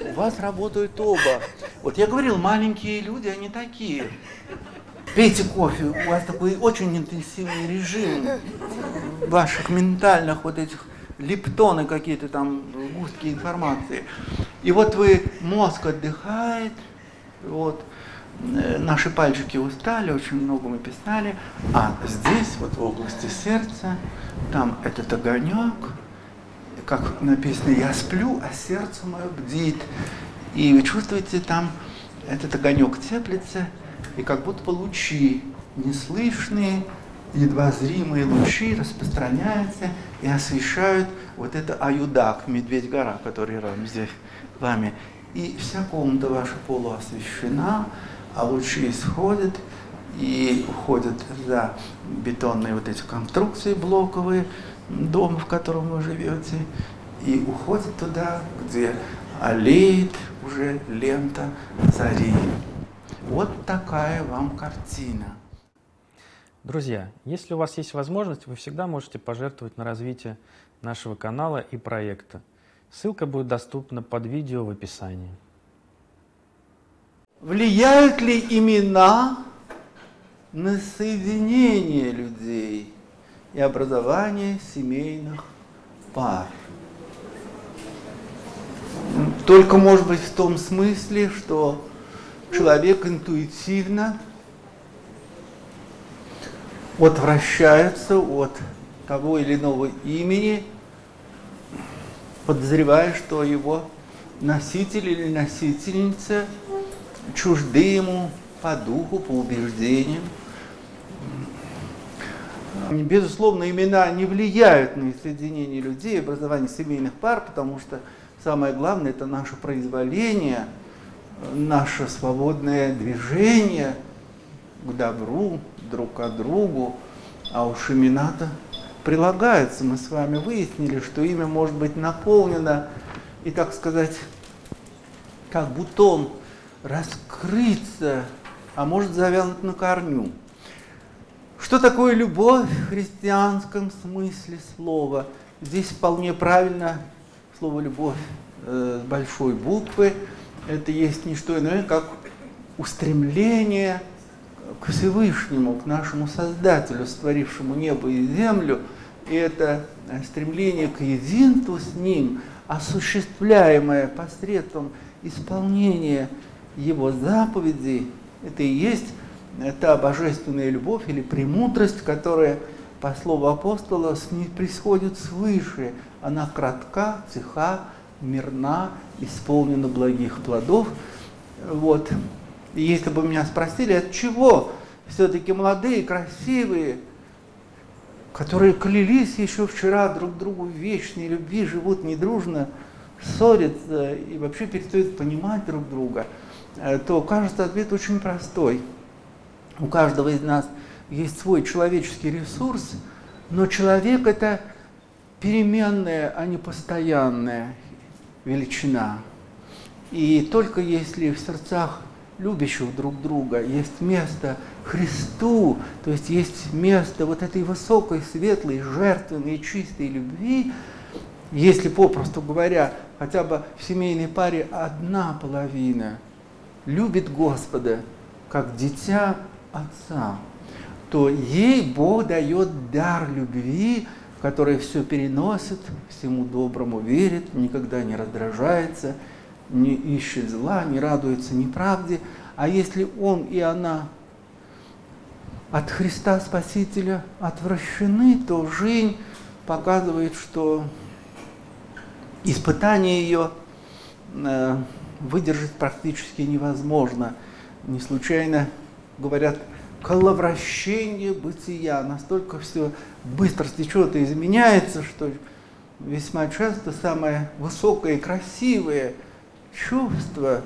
Speaker 1: У вас работают оба. Вот я говорил, маленькие люди, они такие. Пейте кофе, у вас такой очень интенсивный режим ваших ментальных вот этих лептоны какие-то там, густки информации. И вот вы, мозг отдыхает, вот, наши пальчики устали, очень много мы писали, а здесь, вот в области сердца, там этот огонек, как написано, я сплю, а сердце мое бдит. И вы чувствуете, там этот огонек теплится, и как будто бы лучи, неслышные, едва зримые лучи распространяются и освещают вот это Аюдак, Медведь-гора, который рядом здесь вами. И вся комната ваша полуосвещена, а лучи исходят и уходят за бетонные вот эти конструкции блоковые дома, в котором вы живете, и уходят туда, где олеет уже лента зари. Вот такая вам картина.
Speaker 2: Друзья, если у вас есть возможность, вы всегда можете пожертвовать на развитие нашего канала и проекта. Ссылка будет доступна под видео в описании.
Speaker 1: Влияют ли имена на соединение людей и образование семейных пар? Только, может быть, в том смысле, что человек интуитивно отвращается от того или иного имени, подозревая, что его носитель или носительница чужды ему по духу, по убеждениям. Безусловно, имена не влияют на соединение людей, образование семейных пар, потому что самое главное – это наше произволение, наше свободное движение к добру, друг к другу, а уж имена-то прилагаются. Мы с вами выяснили, что имя может быть наполнено и, так сказать, как бутон раскрыться, а может завянуть на корню. Что такое любовь в христианском смысле слова? Здесь вполне правильно слово «любовь» э, с большой буквы. Это есть не что иное, как устремление – к Всевышнему, к нашему Создателю, створившему небо и землю, и это стремление к единству с Ним, осуществляемое посредством исполнения Его заповедей, это и есть та божественная любовь или премудрость, которая, по слову апостола, не происходит свыше. Она кратка, тиха, мирна, исполнена благих плодов. Вот. И если бы меня спросили, от чего все-таки молодые, красивые, которые клялись еще вчера друг другу в вечной любви, живут недружно, ссорятся и вообще перестают понимать друг друга, э, то кажется ответ очень простой. У каждого из нас есть свой человеческий ресурс, но человек это переменная, а не постоянная величина. И только если в сердцах любящих друг друга, есть место Христу, то есть есть место вот этой высокой, светлой, жертвенной, чистой любви, если, попросту говоря, хотя бы в семейной паре одна половина любит Господа, как дитя Отца, то ей Бог дает дар любви, который все переносит, всему доброму верит, никогда не раздражается – не ищет зла, не радуется неправде, а если он и она от Христа Спасителя отвращены, то жизнь показывает, что испытание ее э, выдержать практически невозможно. Не случайно говорят коловращение бытия. Настолько все быстро течет и изменяется, что весьма часто самое высокое и красивое – чувство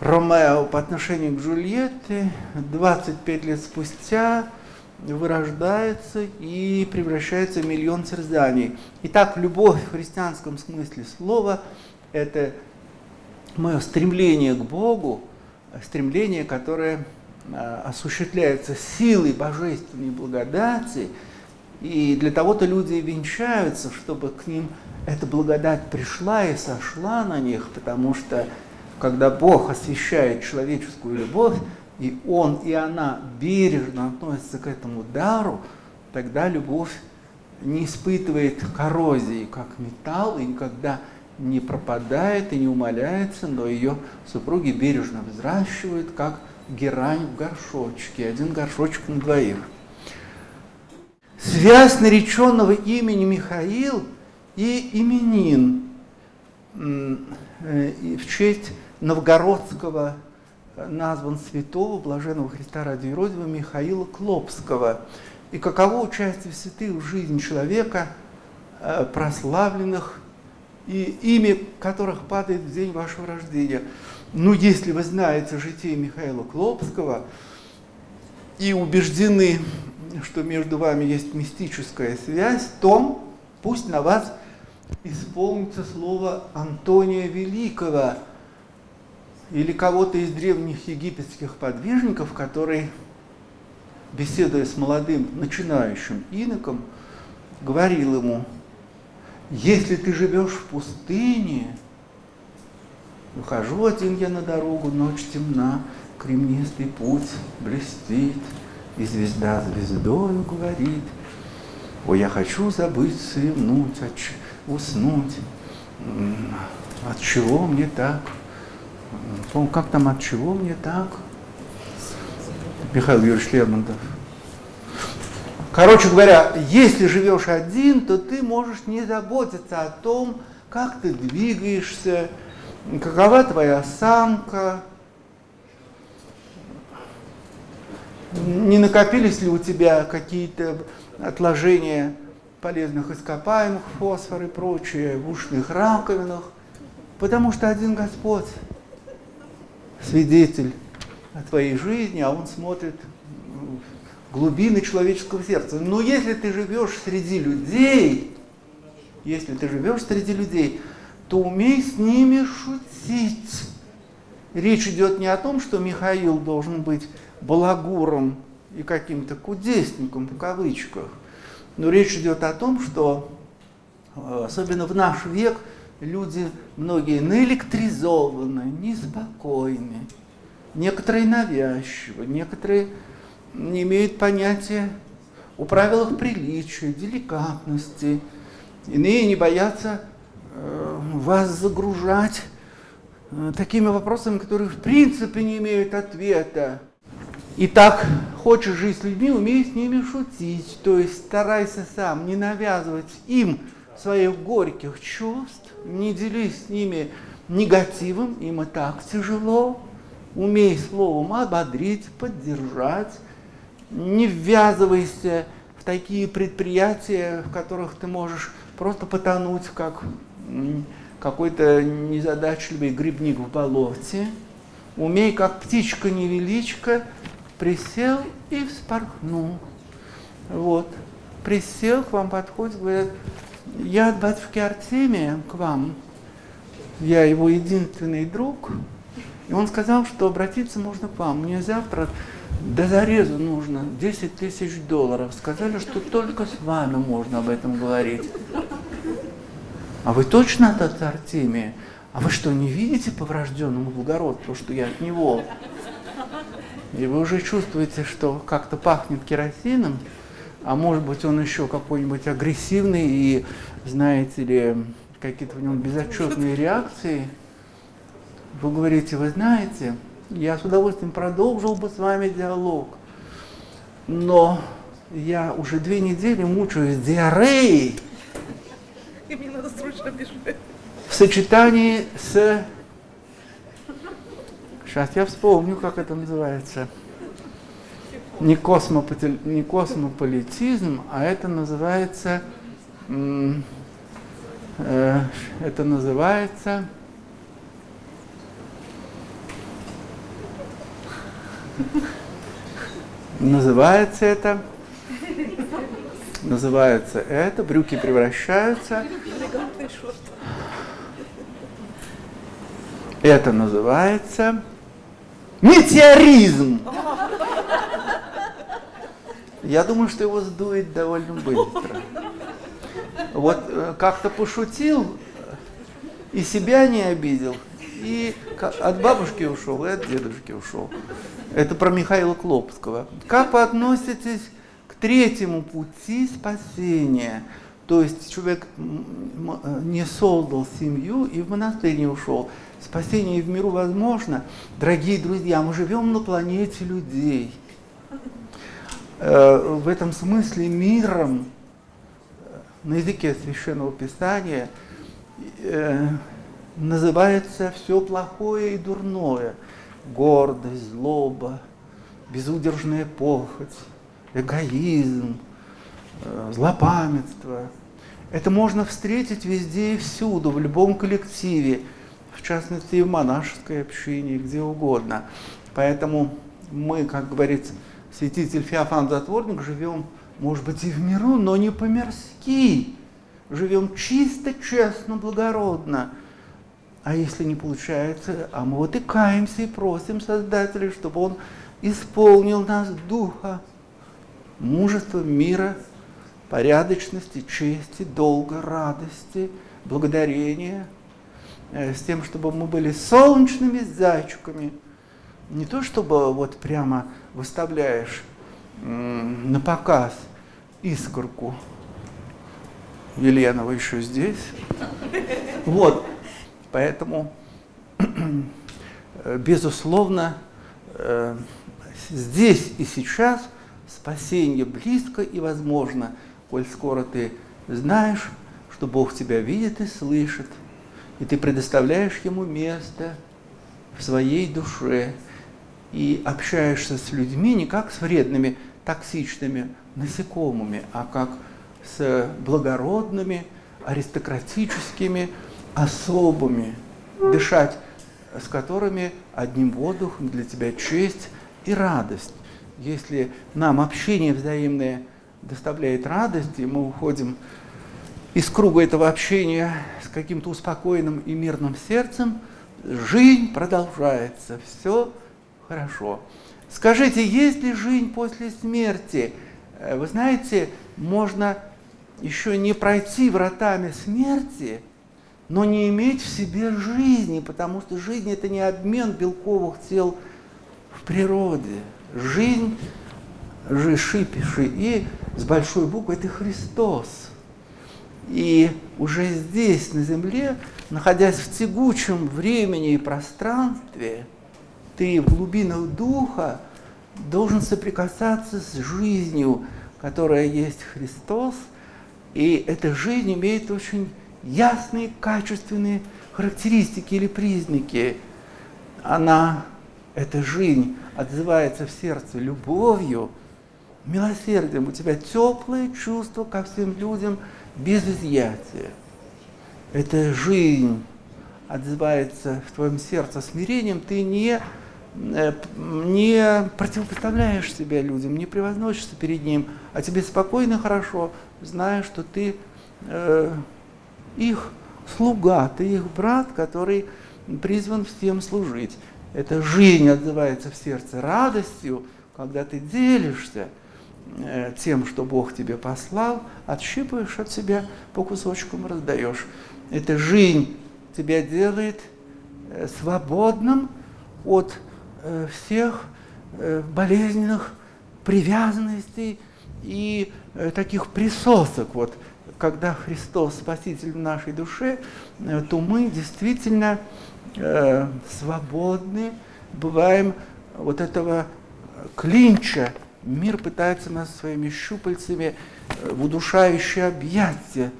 Speaker 1: Ромео по отношению к Джульетте 25 лет спустя вырождается и превращается в миллион терзаний. Итак, любовь в христианском смысле слова – это мое стремление к Богу, стремление, которое а, осуществляется силой божественной благодати, и для того-то люди венчаются, чтобы к ним – эта благодать пришла и сошла на них, потому что когда Бог освещает человеческую любовь, и Он и она бережно относятся к этому дару, тогда любовь не испытывает коррозии, как металл, и никогда не пропадает и не умаляется, но ее супруги бережно взращивают, как герань в горшочке, один горшочек на двоих. Связь нареченного имени Михаил – и именин э, в честь новгородского назван святого блаженного Христа ради Иродива Михаила Клопского. И каково участие святых в жизни человека, э, прославленных, и имя которых падает в день вашего рождения. Ну, если вы знаете житие Михаила Клопского и убеждены, что между вами есть мистическая связь, то пусть на вас исполнится слово Антония Великого – или кого-то из древних египетских подвижников, который, беседуя с молодым начинающим иноком, говорил ему, если ты живешь в пустыне, выхожу один я на дорогу, ночь темна, кремнистый путь блестит, и звезда звездою говорит, ой, я хочу забыться и внуть, уснуть, от чего мне так Помню, как там, от чего мне так? Михаил Юрьевич Лермонтов. Короче говоря, если живешь один, то ты можешь не заботиться о том, как ты двигаешься, какова твоя осанка, не накопились ли у тебя какие-то отложения полезных ископаемых, фосфор и прочее в ушных раковинах, потому что один Господь свидетель твоей жизни, а он смотрит глубины человеческого сердца. Но если ты живешь среди людей, если ты живешь среди людей, то умей с ними шутить. Речь идет не о том, что Михаил должен быть балагуром и каким-то кудесником в кавычках, но речь идет о том, что э, особенно в наш век – люди многие наэлектризованы, неспокойны, некоторые навязчивы, некоторые не имеют понятия о правилах приличия, деликатности, иные не боятся э, вас загружать э, такими вопросами, которые в принципе не имеют ответа. Итак, хочешь жить с людьми, умей с ними шутить, то есть старайся сам не навязывать им своих горьких чувств, не делись с ними негативом, им и так тяжело. Умей словом ободрить, поддержать. Не ввязывайся в такие предприятия, в которых ты можешь просто потонуть, как какой-то незадачливый грибник в болоте. Умей, как птичка-невеличка, присел и вспорхнул. Вот. Присел, к вам подходит, говорят, я от батюшки Артемия к вам, я его единственный друг, и он сказал, что обратиться можно к вам. Мне завтра до зарезу нужно 10 тысяч долларов. Сказали, что только с вами можно об этом говорить. А вы точно от Артемия? А вы что, не видите по врожденному благородству, что я от него? И вы уже чувствуете, что как-то пахнет керосином, а может быть он еще какой-нибудь агрессивный и, знаете ли, какие-то в нем безотчетные (laughs) реакции, вы говорите, вы знаете, я с удовольствием продолжил бы с вами диалог, но я уже две недели мучаюсь диареей. И мне надо срочно бежать. В сочетании с... Сейчас я вспомню, как это называется не, космополи, не космополитизм, а это называется, э, это называется называется это называется это брюки превращаются это называется метеоризм я думаю, что его сдует довольно быстро. Вот э, как-то пошутил, и себя не обидел, и от бабушки ушел, и от дедушки ушел. Это про Михаила Клопского. Как вы относитесь к третьему пути спасения? То есть человек не создал семью и в монастырь не ушел. Спасение в миру возможно. Дорогие друзья, мы живем на планете людей – Э, в этом смысле миром на языке Священного Писания э, называется все плохое и дурное. Гордость, злоба, безудержная похоть, эгоизм, э, злопамятство. Это можно встретить везде и всюду, в любом коллективе, в частности и в монашеской общине, где угодно. Поэтому мы, как говорит святитель Феофан Затворник, живем, может быть, и в миру, но не по-мирски. Живем чисто, честно, благородно. А если не получается, а мы вот и просим Создателя, чтобы Он исполнил нас духа, мужества, мира, порядочности, чести, долга, радости, благодарения, э, с тем, чтобы мы были солнечными зайчиками. Не то, чтобы вот прямо выставляешь на показ искорку. Елена, вы еще здесь? Вот, поэтому, э, безусловно, э, здесь и сейчас спасение близко и возможно, коль скоро ты знаешь, что Бог тебя видит и слышит, и ты предоставляешь Ему место в своей душе и общаешься с людьми не как с вредными, токсичными насекомыми, а как с благородными, аристократическими особами, дышать с которыми одним воздухом для тебя честь и радость. Если нам общение взаимное доставляет радость, и мы уходим из круга этого общения с каким-то успокоенным и мирным сердцем, жизнь продолжается, все хорошо. Скажите, есть ли жизнь после смерти? Вы знаете, можно еще не пройти вратами смерти, но не иметь в себе жизни, потому что жизнь это не обмен белковых тел в природе. Жизнь, жиши, пиши, и с большой буквы это Христос. И уже здесь, на земле, находясь в тягучем времени и пространстве, ты в глубинах духа должен соприкасаться с жизнью, которая есть Христос, и эта жизнь имеет очень ясные, качественные характеристики или признаки. Она, эта жизнь, отзывается в сердце любовью, милосердием. У тебя теплое чувство ко всем людям без изъятия. Эта жизнь отзывается в твоем сердце смирением, ты не, э, не противопоставляешь себя людям, не превозносишься перед ним, а тебе спокойно, хорошо, зная, что ты э, их слуга, ты их брат, который призван всем служить. Эта жизнь отзывается в сердце радостью, когда ты делишься э, тем, что Бог тебе послал, отщипываешь от себя по кусочкам раздаешь. Эта жизнь тебя делает э, свободным от э, всех болезненных привязанностей и таких присосок. Вот когда Христос Спаситель в нашей душе, э, то мы действительно э, свободны, бываем вот этого клинча. Мир пытается нас своими щупальцами э, в удушающее объятие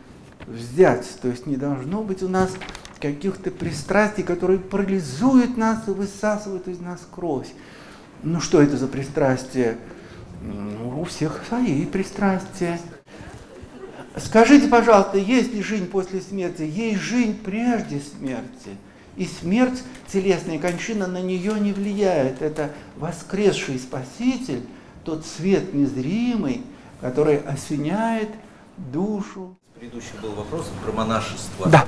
Speaker 1: взять. То есть не должно быть у нас каких-то пристрастий, которые парализуют нас и высасывают из нас кровь. Ну что это за пристрастие? Ну, у всех свои пристрастия. Скажите, пожалуйста, есть ли жизнь после смерти? Есть жизнь прежде смерти. И смерть, телесная кончина на нее не влияет. Это воскресший Спаситель, тот свет незримый, который осеняет душу.
Speaker 3: Предыдущий был вопрос про монашество
Speaker 1: да.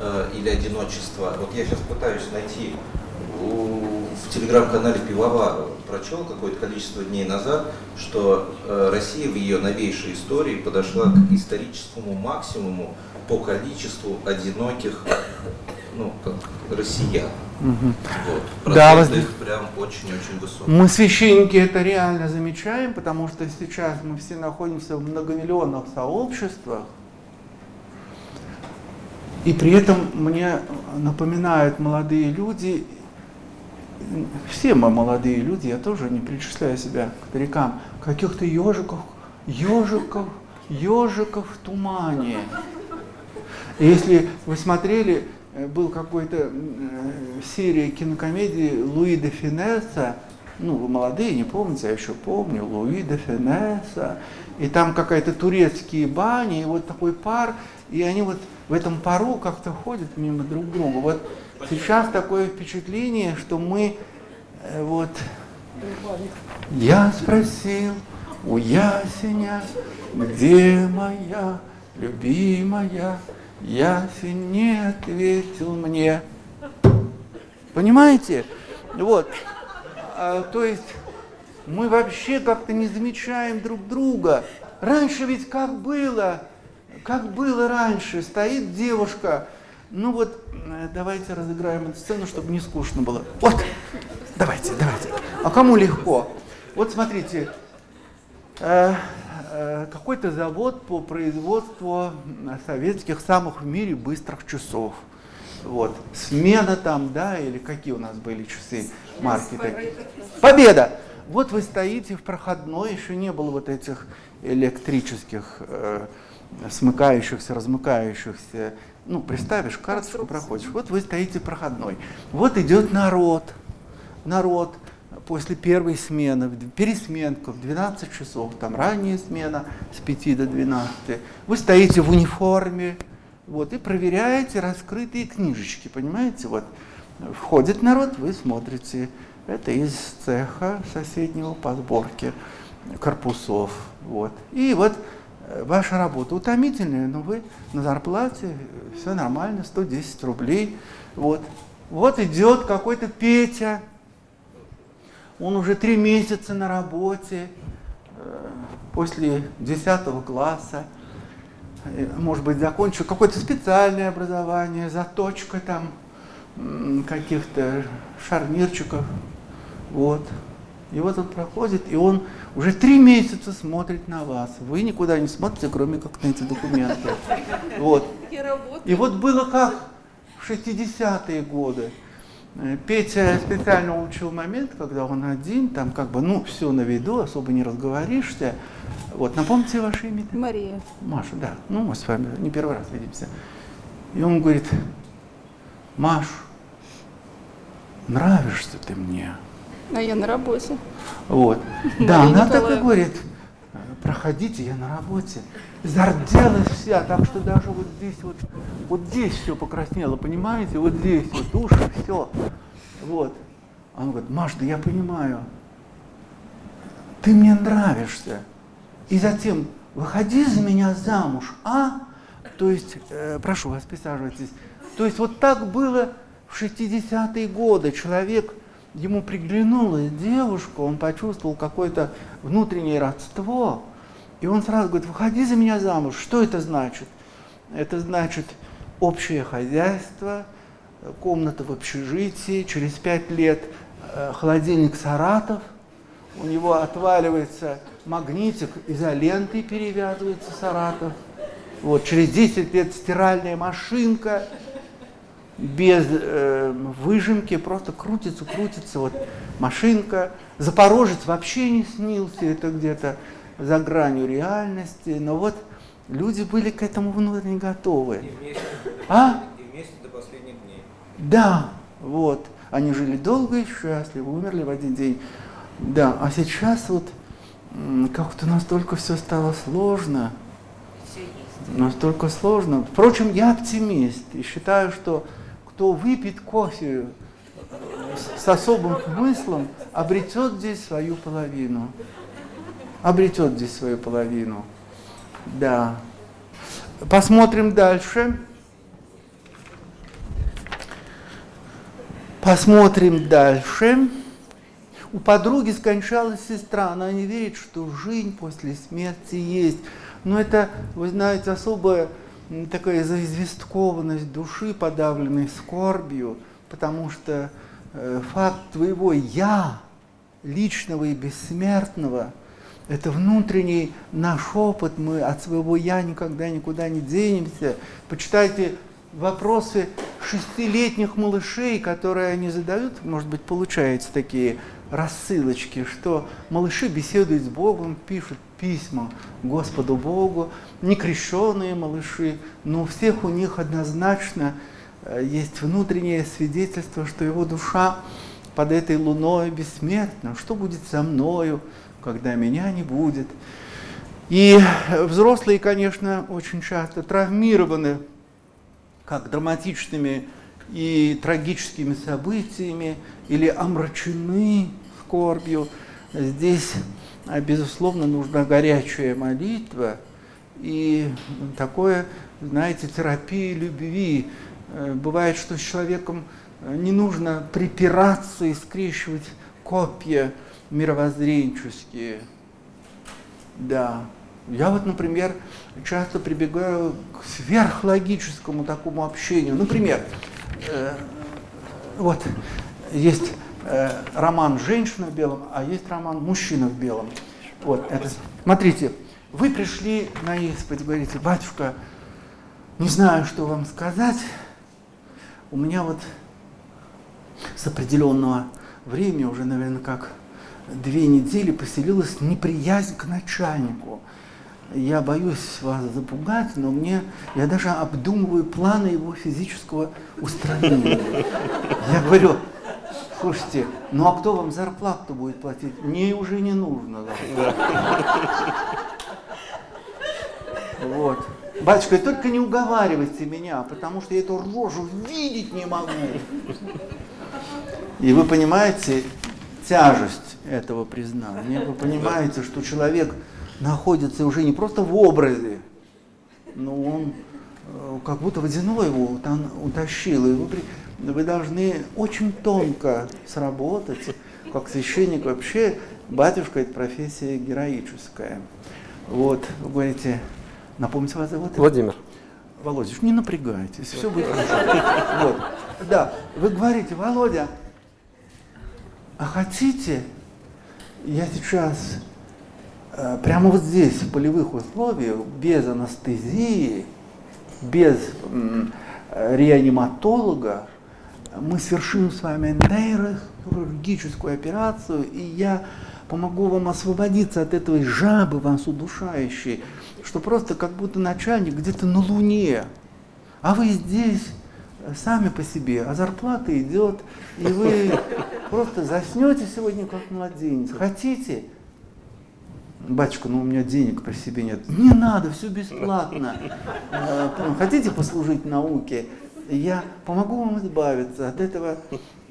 Speaker 3: э, или одиночество. Вот я сейчас пытаюсь найти в телеграм-канале Пивова прочел какое-то количество дней назад, что э, Россия в ее новейшей истории подошла к историческому максимуму по количеству одиноких ну, как россиян.
Speaker 1: Угу.
Speaker 3: Вот. да, воз... их прям очень-очень высокий.
Speaker 1: Мы, священники, это реально замечаем, потому что сейчас мы все находимся в многомиллионных сообществах, и при этом мне напоминают молодые люди все мы молодые люди, я тоже не причисляю себя к старикам, каких-то ежиков, ежиков, ежика в тумане. Если вы смотрели, э, был какой-то э, серия кинокомедии Луи де Финесса, ну, вы молодые, не помните, я еще помню, Луи де Финесса, и там какая-то турецкие бани, и вот такой пар, и они вот в этом пару как-то ходят мимо друг друга. Вот сейчас такое впечатление, что мы э, вот я спросил у ясеня, где моя любимая, ясень не ответил мне. Понимаете? Вот. А, то есть мы вообще как-то не замечаем друг друга. Раньше ведь как было, как было раньше, стоит девушка, ну вот, э, давайте разыграем эту сцену, чтобы не скучно было. Вот, давайте, давайте. А кому легко? Вот смотрите, э, э, какой-то завод по производству советских самых в мире быстрых часов. Вот. Смена там, да, или какие у нас были часы, марки такие. Победа! Вот вы стоите в проходной, еще не было вот этих электрических э, смыкающихся, размыкающихся. Ну, приставишь карточку, проходишь. Вот вы стоите проходной. Вот идет народ. Народ после первой смены, пересменка в 12 часов, там ранняя смена с 5 до 12. Вы стоите в униформе, вот, и проверяете раскрытые книжечки, понимаете? Вот, входит народ, вы смотрите, это из цеха соседнего по сборке корпусов. Вот. И вот ваша работа утомительная, но вы на зарплате, все нормально, 110 рублей. Вот, вот идет какой-то Петя, он уже три месяца на работе, э, после 10 класса, э, может быть, закончил какое-то специальное образование, заточка там каких-то шарнирчиков, вот. И вот он проходит, и он уже три месяца смотрит на вас. Вы никуда не смотрите, кроме как на эти документы. Вот. И вот было как в 60-е годы. Э, Петя специально учил момент, когда он один, там как бы, ну, все на виду, особо не разговоришься. Вот, напомните ваше имя?
Speaker 4: Мария.
Speaker 1: Маша, да. Ну, мы с вами не первый раз видимся. И он говорит, Маш, нравишься ты мне.
Speaker 4: А я на работе.
Speaker 1: Вот. (laughs) Да, она так и говорит, проходите, я на работе. Зарделась вся, так что даже вот здесь вот, вот здесь все покраснело, понимаете? Вот здесь вот уши, все. Вот. Он говорит, Маш, да я понимаю, ты мне нравишься. И затем, выходи за меня замуж, а? То есть, э, прошу вас, присаживайтесь. То есть вот так было в 60-е годы. Человек ему приглянулась девушка, он почувствовал какое-то внутреннее родство, и он сразу говорит, выходи за меня замуж. Что это значит? Это значит общее хозяйство, комната в общежитии, через пять лет э, холодильник Саратов, у него отваливается магнитик, изолентой перевязывается Саратов. Вот, через 10 лет стиральная машинка, без э, выжимки, просто крутится, крутится, вот машинка. Запорожец вообще не снился, это где-то за гранью реальности, но вот люди были к этому внутренне готовы.
Speaker 3: И вместе,
Speaker 1: а?
Speaker 3: и вместе до последних дней.
Speaker 1: Да, вот. Они жили долго и счастливо, умерли в один день. Да, а сейчас вот как-то настолько все стало сложно. Настолько сложно. Впрочем, я оптимист и считаю, что кто выпьет кофе с особым смыслом, обретет здесь свою половину. Обретет здесь свою половину. Да. Посмотрим дальше. Посмотрим дальше. У подруги скончалась сестра, она не верит, что жизнь после смерти есть. Но это, вы знаете, особая такая заизвесткованность души, подавленной скорбью, потому что э, факт твоего «я», личного и бессмертного, это внутренний наш опыт, мы от своего «я» никогда никуда не денемся. Почитайте вопросы шестилетних малышей, которые они задают, может быть, получаются такие рассылочки, что малыши беседуют с Богом, пишут письма Господу Богу, некрещенные малыши, но у всех у них однозначно э, есть внутреннее свидетельство, что его душа под этой луной бессмертна. Что будет со мною, когда меня не будет? И взрослые, конечно, очень часто травмированы как драматичными и трагическими событиями или омрачены скорбью. Здесь, безусловно, нужна горячая молитва и такое, знаете, терапия любви. Э, бывает, что с человеком э, не нужно припираться и скрещивать копья мировоззренческие. Да. Я вот, например, часто прибегаю к сверхлогическому такому общению. Например, э, вот есть э, роман «Женщина в белом», а есть роман «Мужчина в белом». Вот это. Смотрите, вы пришли на исповедь, говорите, батюшка, не знаю, что вам сказать. У меня вот с определенного времени, уже, наверное, как две недели поселилась неприязнь к начальнику я боюсь вас запугать, но мне, я даже обдумываю планы его физического устранения. Я говорю, слушайте, ну а кто вам зарплату будет платить? Мне уже не нужно. Вот. Батюшка, только не уговаривайте меня, потому что я эту рожу видеть не могу. И вы понимаете тяжесть этого признания. Вы понимаете, что человек находится уже не просто в образе, но он как будто водяной его там утащил. И вы, вы должны очень тонко сработать, как священник вообще, батюшка это профессия героическая. Вот, вы говорите, напомните вас зовут?
Speaker 4: Владимир.
Speaker 1: Володя, не напрягайтесь, все будет хорошо. Вот. Да, вы говорите, Володя, а хотите, я сейчас Э, прямо вот здесь, в полевых условиях, без анестезии, без реаниматолога, мы совершим с вами нейрохирургическую операцию, и я помогу вам освободиться от этой жабы вас удушающей, что просто как будто начальник где-то на Луне, а вы здесь сами по себе, а зарплата идет, и вы просто заснете сегодня как младенец. Хотите? Батюшка, ну у меня денег при себе нет. Не надо, все бесплатно. (laughs) Э, хотите послужить науке? Я помогу вам избавиться от этого,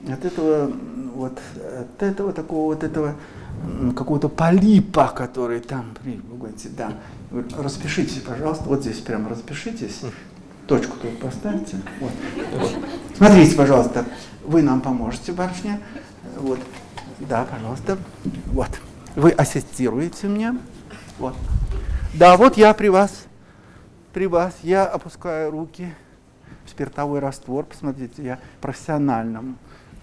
Speaker 1: от этого, вот, от этого такого вот этого какого-то полипа, который там, вы говорите, да, распишитесь, пожалуйста, вот здесь прямо распишитесь, точку тут поставьте. Вот. Вот. Смотрите, пожалуйста, вы нам поможете, барышня. Вот. Да, пожалуйста. Вот. Вы ассистируете мне. Вот. Да, вот я при вас. При вас. Я опускаю руки в спиртовой раствор. Посмотрите, я профессионально,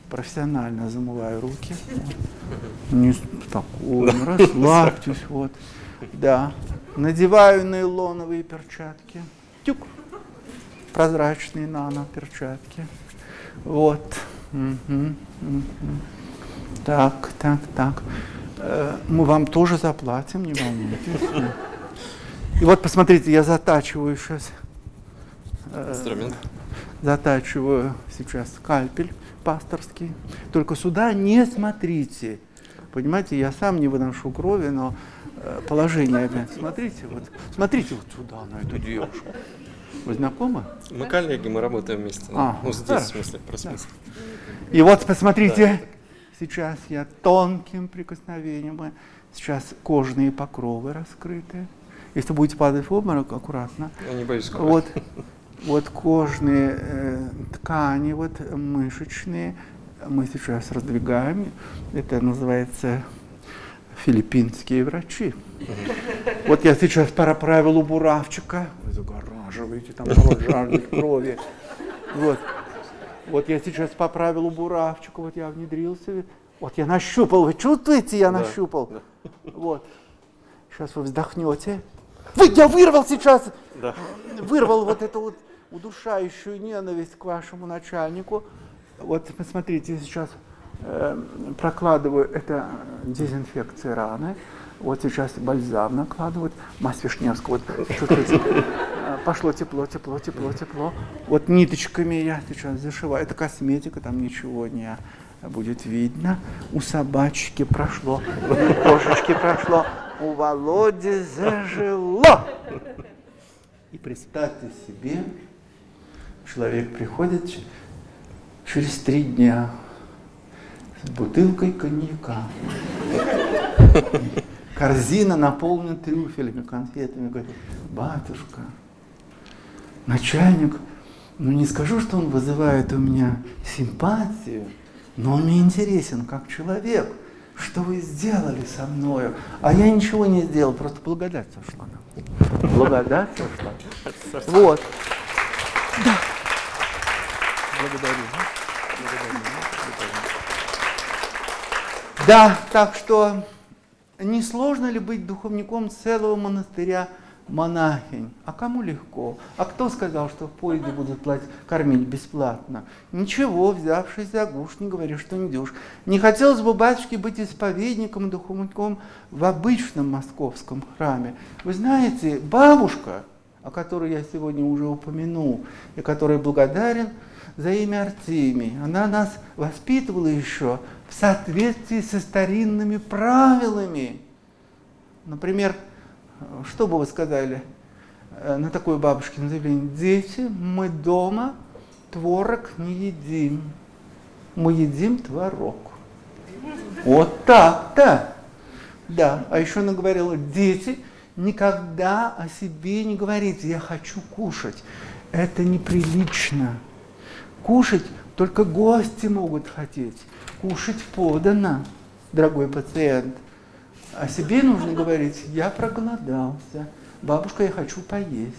Speaker 1: профессионально замываю руки. Не спокойно, расслабьтесь. Вот. Да. Надеваю нейлоновые перчатки. Тюк. Прозрачные нано-перчатки. Вот. Угу, угу. Так, так, так. Э, мы вам тоже заплатим, не волнуйтесь. И вот посмотрите, я затачиваю сейчас.
Speaker 4: Э, Инструмент.
Speaker 1: Затачиваю сейчас скальпель пасторский. Только сюда не смотрите. Понимаете, я сам не выношу крови, но э, положение опять. Смотрите, вот, смотрите вот сюда, на эту девушку. Вы знакомы?
Speaker 4: Мы коллеги, мы работаем вместе. А, ну, здесь, да. в смысле, про смысл.
Speaker 1: Да. И вот посмотрите, да сейчас я тонким прикосновением, сейчас кожные покровы раскрыты. Если будете падать в обморок, аккуратно.
Speaker 4: Я не боюсь.
Speaker 1: Вот, вот кожные э, ткани, вот мышечные, мы сейчас раздвигаем. Это называется филиппинские врачи. Вот я сейчас проправил у буравчика. Вы загораживаете, там (laughs) жаждет крови. Вот. Вот я сейчас по правилу буравчика, вот я внедрился, вот я нащупал, вы чувствуете, я да, нащупал? Да. Вот. Сейчас вы вздохнете. Вы, я вырвал сейчас, да. вырвал вот эту вот удушающую ненависть к вашему начальнику. Вот посмотрите, сейчас э, прокладываю, это дезинфекция раны. Вот сейчас бальзам накладывают, мазь Вишневского. Вот э, пошло тепло, тепло, тепло, тепло. Вот ниточками я сейчас зашиваю. Это косметика, там ничего не будет видно. У собачки прошло, у кошечки прошло, у Володи зажило. И представьте себе, человек приходит через три дня с бутылкой коньяка. Корзина наполнена трюфелями, конфетами. Говорит, батюшка, начальник, ну не скажу, что он вызывает у меня симпатию, но он мне интересен как человек. Что вы сделали со мною? А я ничего не сделал, просто благодать сошла нам. Благодать сошла. Вот. Да. Благодарю. Благодарю. Да, так что не сложно ли быть духовником целого монастыря монахинь. А кому легко? А кто сказал, что в поезде будут платить, кормить бесплатно? Ничего, взявшись за гуш, не говори, что не дюш. Не хотелось бы, батюшке, быть исповедником, духовником в обычном московском храме. Вы знаете, бабушка, о которой я сегодня уже упомянул, и которой благодарен за имя Артемий, она нас воспитывала еще в соответствии со старинными правилами. Например, что бы вы сказали э, на такое бабушкино заявление? Дети, мы дома творог не едим. Мы едим творог. Вот так-то. Да, а еще она говорила, дети, никогда о себе не говорите, я хочу кушать. Это неприлично. Кушать только гости могут хотеть. Кушать подано, дорогой пациент – о себе нужно говорить, я проголодался, бабушка, я хочу поесть.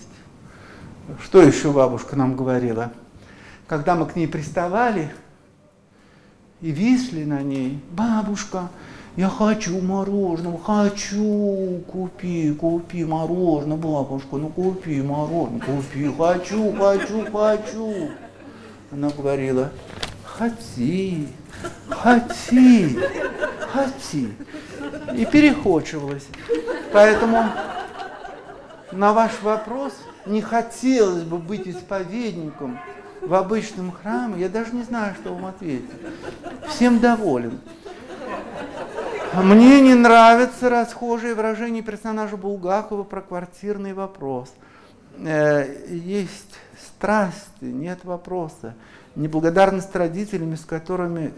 Speaker 1: Что еще бабушка нам говорила? Когда мы к ней приставали и висли на ней, бабушка, я хочу мороженого, хочу, купи, купи мороженое, бабушка, ну купи мороженое, купи, хочу, хочу, хочу. Она говорила, хоти, хоти, хоти и перехочивалась. Поэтому на ваш вопрос не хотелось бы быть исповедником в обычном храме, я даже не знаю, что вам ответить. Всем доволен. Мне не нравится расхожее выражение персонажа Булгакова про квартирный вопрос. Э, есть страсти, нет вопроса. Неблагодарность родителями, с которыми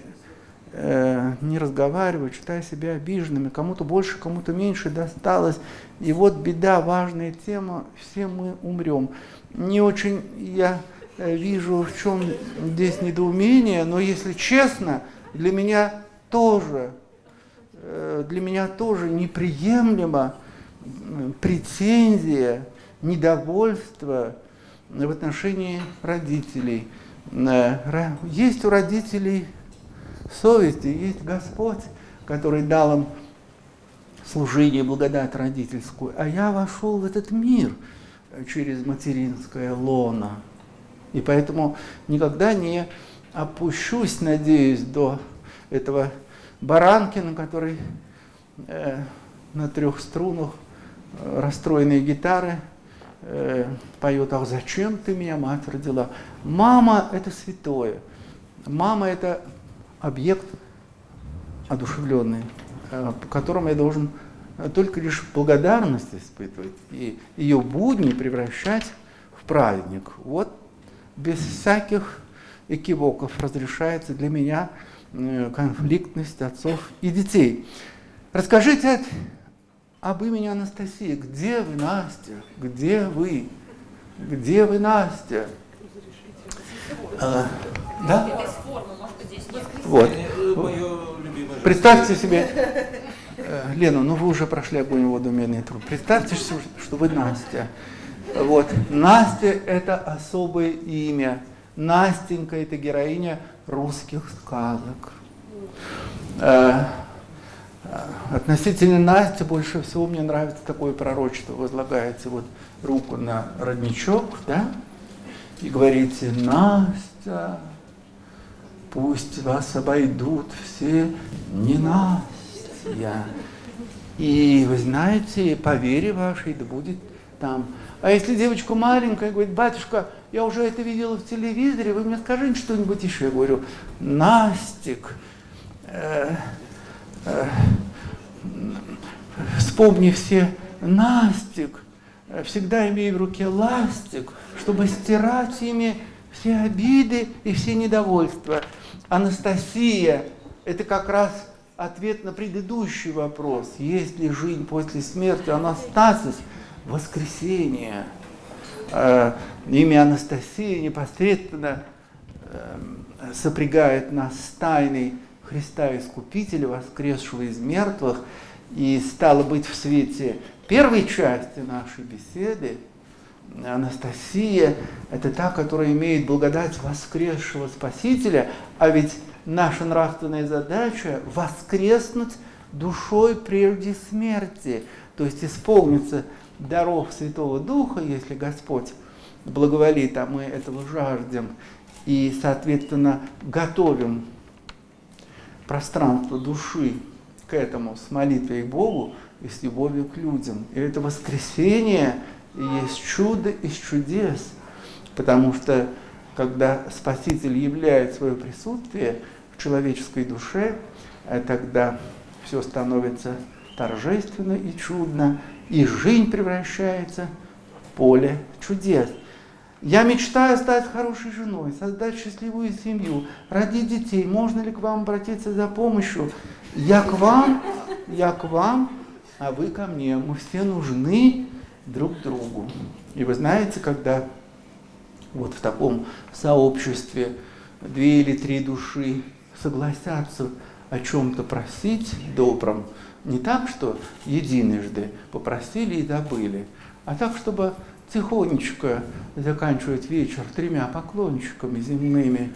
Speaker 1: э, не разговаривают, считая себя обиженными, кому-то больше, кому-то меньше досталось. И вот беда, важная тема, все мы умрем. Не очень я э, вижу, в чем здесь недоумение, но если честно, для меня тоже, э, для меня тоже неприемлемо претензия, недовольство в отношении родителей. Э, есть у родителей совести есть Господь, который дал им служение, благодать родительскую. А я вошел в этот мир через материнское лоно. И поэтому никогда не опущусь, надеюсь, до этого Баранкина, который э, на трех струнах э, расстроенные гитары э, поет, ах, зачем ты меня, мать, родила? Мама – это святое. Мама – это объект одушевленный, э, по которому я должен только лишь благодарность испытывать и ее будни превращать в праведник. Вот без всяких экивоков разрешается для меня э, конфликтность отцов и детей. Расскажите об имени Анастасии. Где вы, Настя? Где вы? Где вы, Настя? А, да? Вот. Представьте себе, э, Лена, ну вы уже прошли огонь, воду, медный труд. Представьте, что вы Настя. Вот. Настя – это особое имя. Настенька – это героиня русских сказок. Э, э, относительно Насти больше всего мне нравится такое пророчество. Возлагаете вот руку на родничок, да, и говорите, Настя, пусть вас обойдут все ненастья. И вы знаете, по вере вашей да будет там. А если девочка маленькая говорит, батюшка, я уже это видела в телевизоре, вы мне скажите что-нибудь еще. Я говорю, Настик, э, э, вспомни все Настик, всегда имей в руке ластик, чтобы стирать ими все обиды и все недовольства. Анастасия – это как раз ответ на предыдущий вопрос. Есть ли жизнь после смерти? Анастасис – воскресение. Э, имя Анастасия непосредственно э, сопрягает нас с тайной Христа Искупителя, воскресшего из мертвых, и стало быть в свете первой части нашей беседы – Анастасия – это та, которая имеет благодать воскресшего Спасителя, а ведь наша нравственная задача – воскреснуть душой прежде смерти, то есть исполниться даров Святого Духа, если Господь благоволит, а мы этого жаждем, и, соответственно, готовим пространство души к этому с молитвой к Богу и с любовью к людям. И это воскресение – есть чудо из чудес, потому что когда Спаситель являет свое присутствие в человеческой душе, э, тогда все становится торжественно и чудно, и жизнь превращается в поле чудес. Я мечтаю стать хорошей женой, создать счастливую семью, родить детей. Можно ли к вам обратиться за помощью? Я к вам, я к вам, а вы ко мне. Мы все нужны друг другу. И вы знаете, когда вот в таком сообществе две или три души согласятся о чем-то просить добром, не так, что единожды попросили и забыли, а так, чтобы тихонечко заканчивать вечер тремя поклончиками земными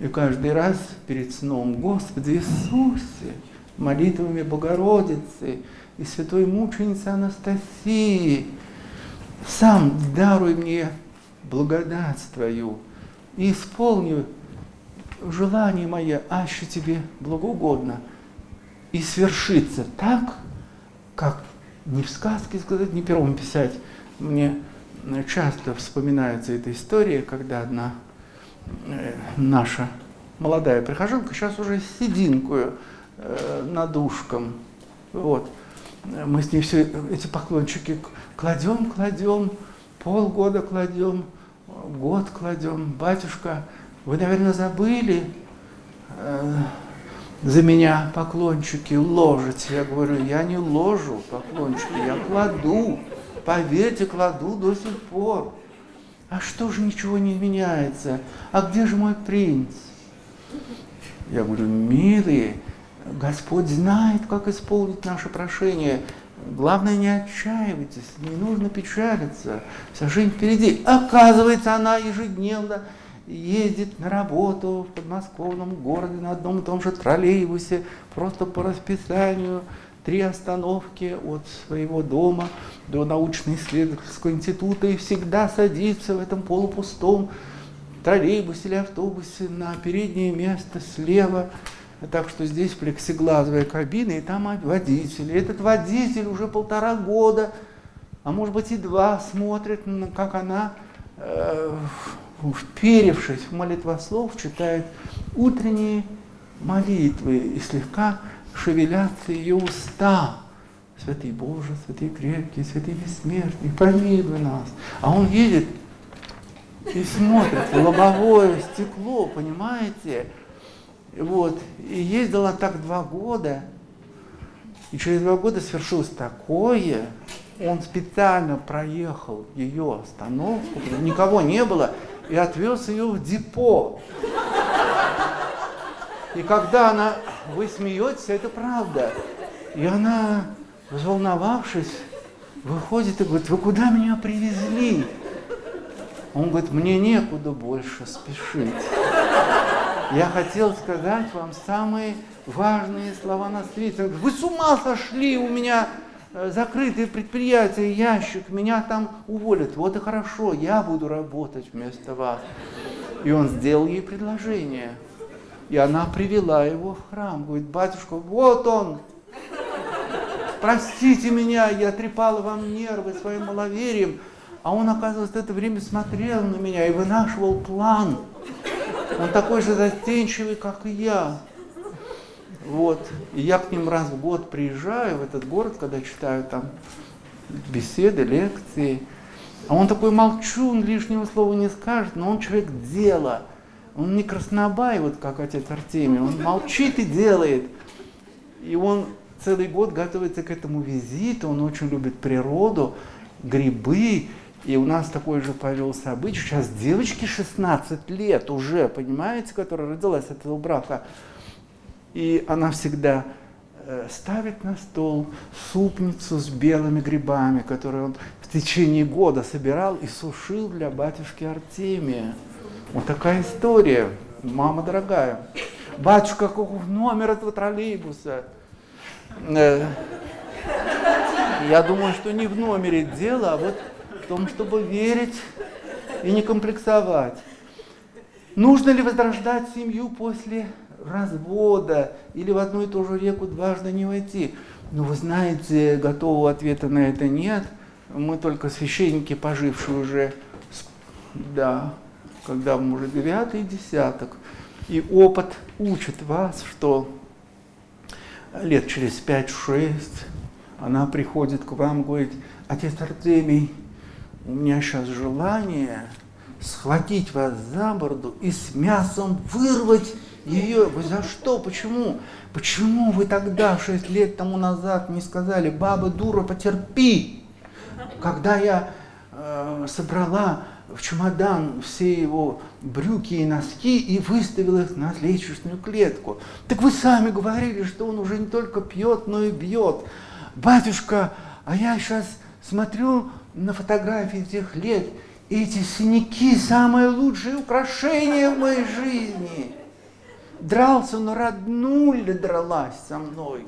Speaker 1: и каждый раз перед сном Господи Иисусе, молитвами Богородицы и святой мученицы Анастасии, сам даруй мне благодать Твою и исполни желание мое, аще Тебе благоугодно, и свершится так, как не в сказке сказать, не пером писать. Мне часто вспоминается эта история, когда одна э, наша молодая прихожанка, сейчас уже сединкую э, над ушком, вот, мы с ней все эти поклончики кладем, кладем, полгода кладем, год кладем. Батюшка, вы, наверное, забыли э, за меня поклончики ложить. Я говорю, я не ложу поклончики, я кладу. Поверьте, кладу до сих пор. А что же ничего не меняется? А где же мой принц? Я говорю, милые, Господь знает, как исполнить наше прошение. Главное, не отчаивайтесь, не нужно печалиться. Вся жизнь впереди. Оказывается, она ежедневно ездит на работу в подмосковном городе на одном и том же троллейбусе, просто по расписанию, три остановки от своего дома до научно-исследовательского института и всегда садится в этом полупустом троллейбусе или автобусе на переднее место слева так что здесь плексиглазовая кабина, и там водитель. И этот водитель уже полтора года, а может быть и два, смотрит, как она, э, вперевшись в молитвослов, читает утренние молитвы, и слегка шевелятся ее уста. Святый Боже, святый крепкий, святый бессмертный, помилуй нас. А он едет и смотрит в лобовое стекло, понимаете? Вот. И ездила так два года. И через два года свершилось такое. Он специально проехал ее остановку, никого не было, и отвез ее в депо. И когда она, вы смеетесь, это правда. И она, взволновавшись, выходит и говорит, вы куда меня привезли? Он говорит, мне некуда больше спешить. Я хотел сказать вам самые важные слова на свете. Вы с ума сошли, у меня э, закрытые предприятия, ящик, меня там уволят. Вот и хорошо, я буду работать вместо вас. И он сделал ей предложение. И она привела его в храм. Говорит, батюшка, вот он. Простите меня, я трепала вам нервы своим маловерием. А он, оказывается, это время смотрел на меня и вынашивал план. Он такой же застенчивый, как и я. Вот. И я к ним раз в год приезжаю в этот город, когда читаю там беседы, лекции. А он такой молчун, лишнего слова не скажет, но он человек дела. Он не краснобай, вот как отец Артемий, он молчит и делает. И он целый год готовится к этому визиту, он очень любит природу, грибы. И у нас такой же повелся обычай. Сейчас девочке 16 лет уже, понимаете, которая родилась от этого брака. И она всегда э, ставит на стол супницу с белыми грибами, которые он в течение года собирал и сушил для батюшки Артемия. Вот такая история, мама дорогая. Батюшка, каков номер этого троллейбуса? Э, я думаю, что не в номере дело, а вот в том, чтобы верить и не комплексовать. Нужно ли возрождать семью после развода или в одну и ту же реку дважды не войти? Ну, вы знаете, готового ответа на это нет. Мы только священники, пожившие уже, да, когда мы уже девятый десяток. И опыт учит вас, что лет через пять-шесть она приходит к вам, говорит, отец Артемий, у меня сейчас желание схватить вас за бороду и с мясом вырвать ее. Вы за что? Почему? Почему вы тогда, шесть лет тому назад, не сказали, баба дура, потерпи? Когда я э, собрала в чемодан все его брюки и носки и выставила их на лестничную клетку. Так вы сами говорили, что он уже не только пьет, но и бьет. Батюшка, а я сейчас смотрю на фотографии тех лет, и эти синяки самое лучшее украшение в моей жизни дрался, но роднуля дралась со мной.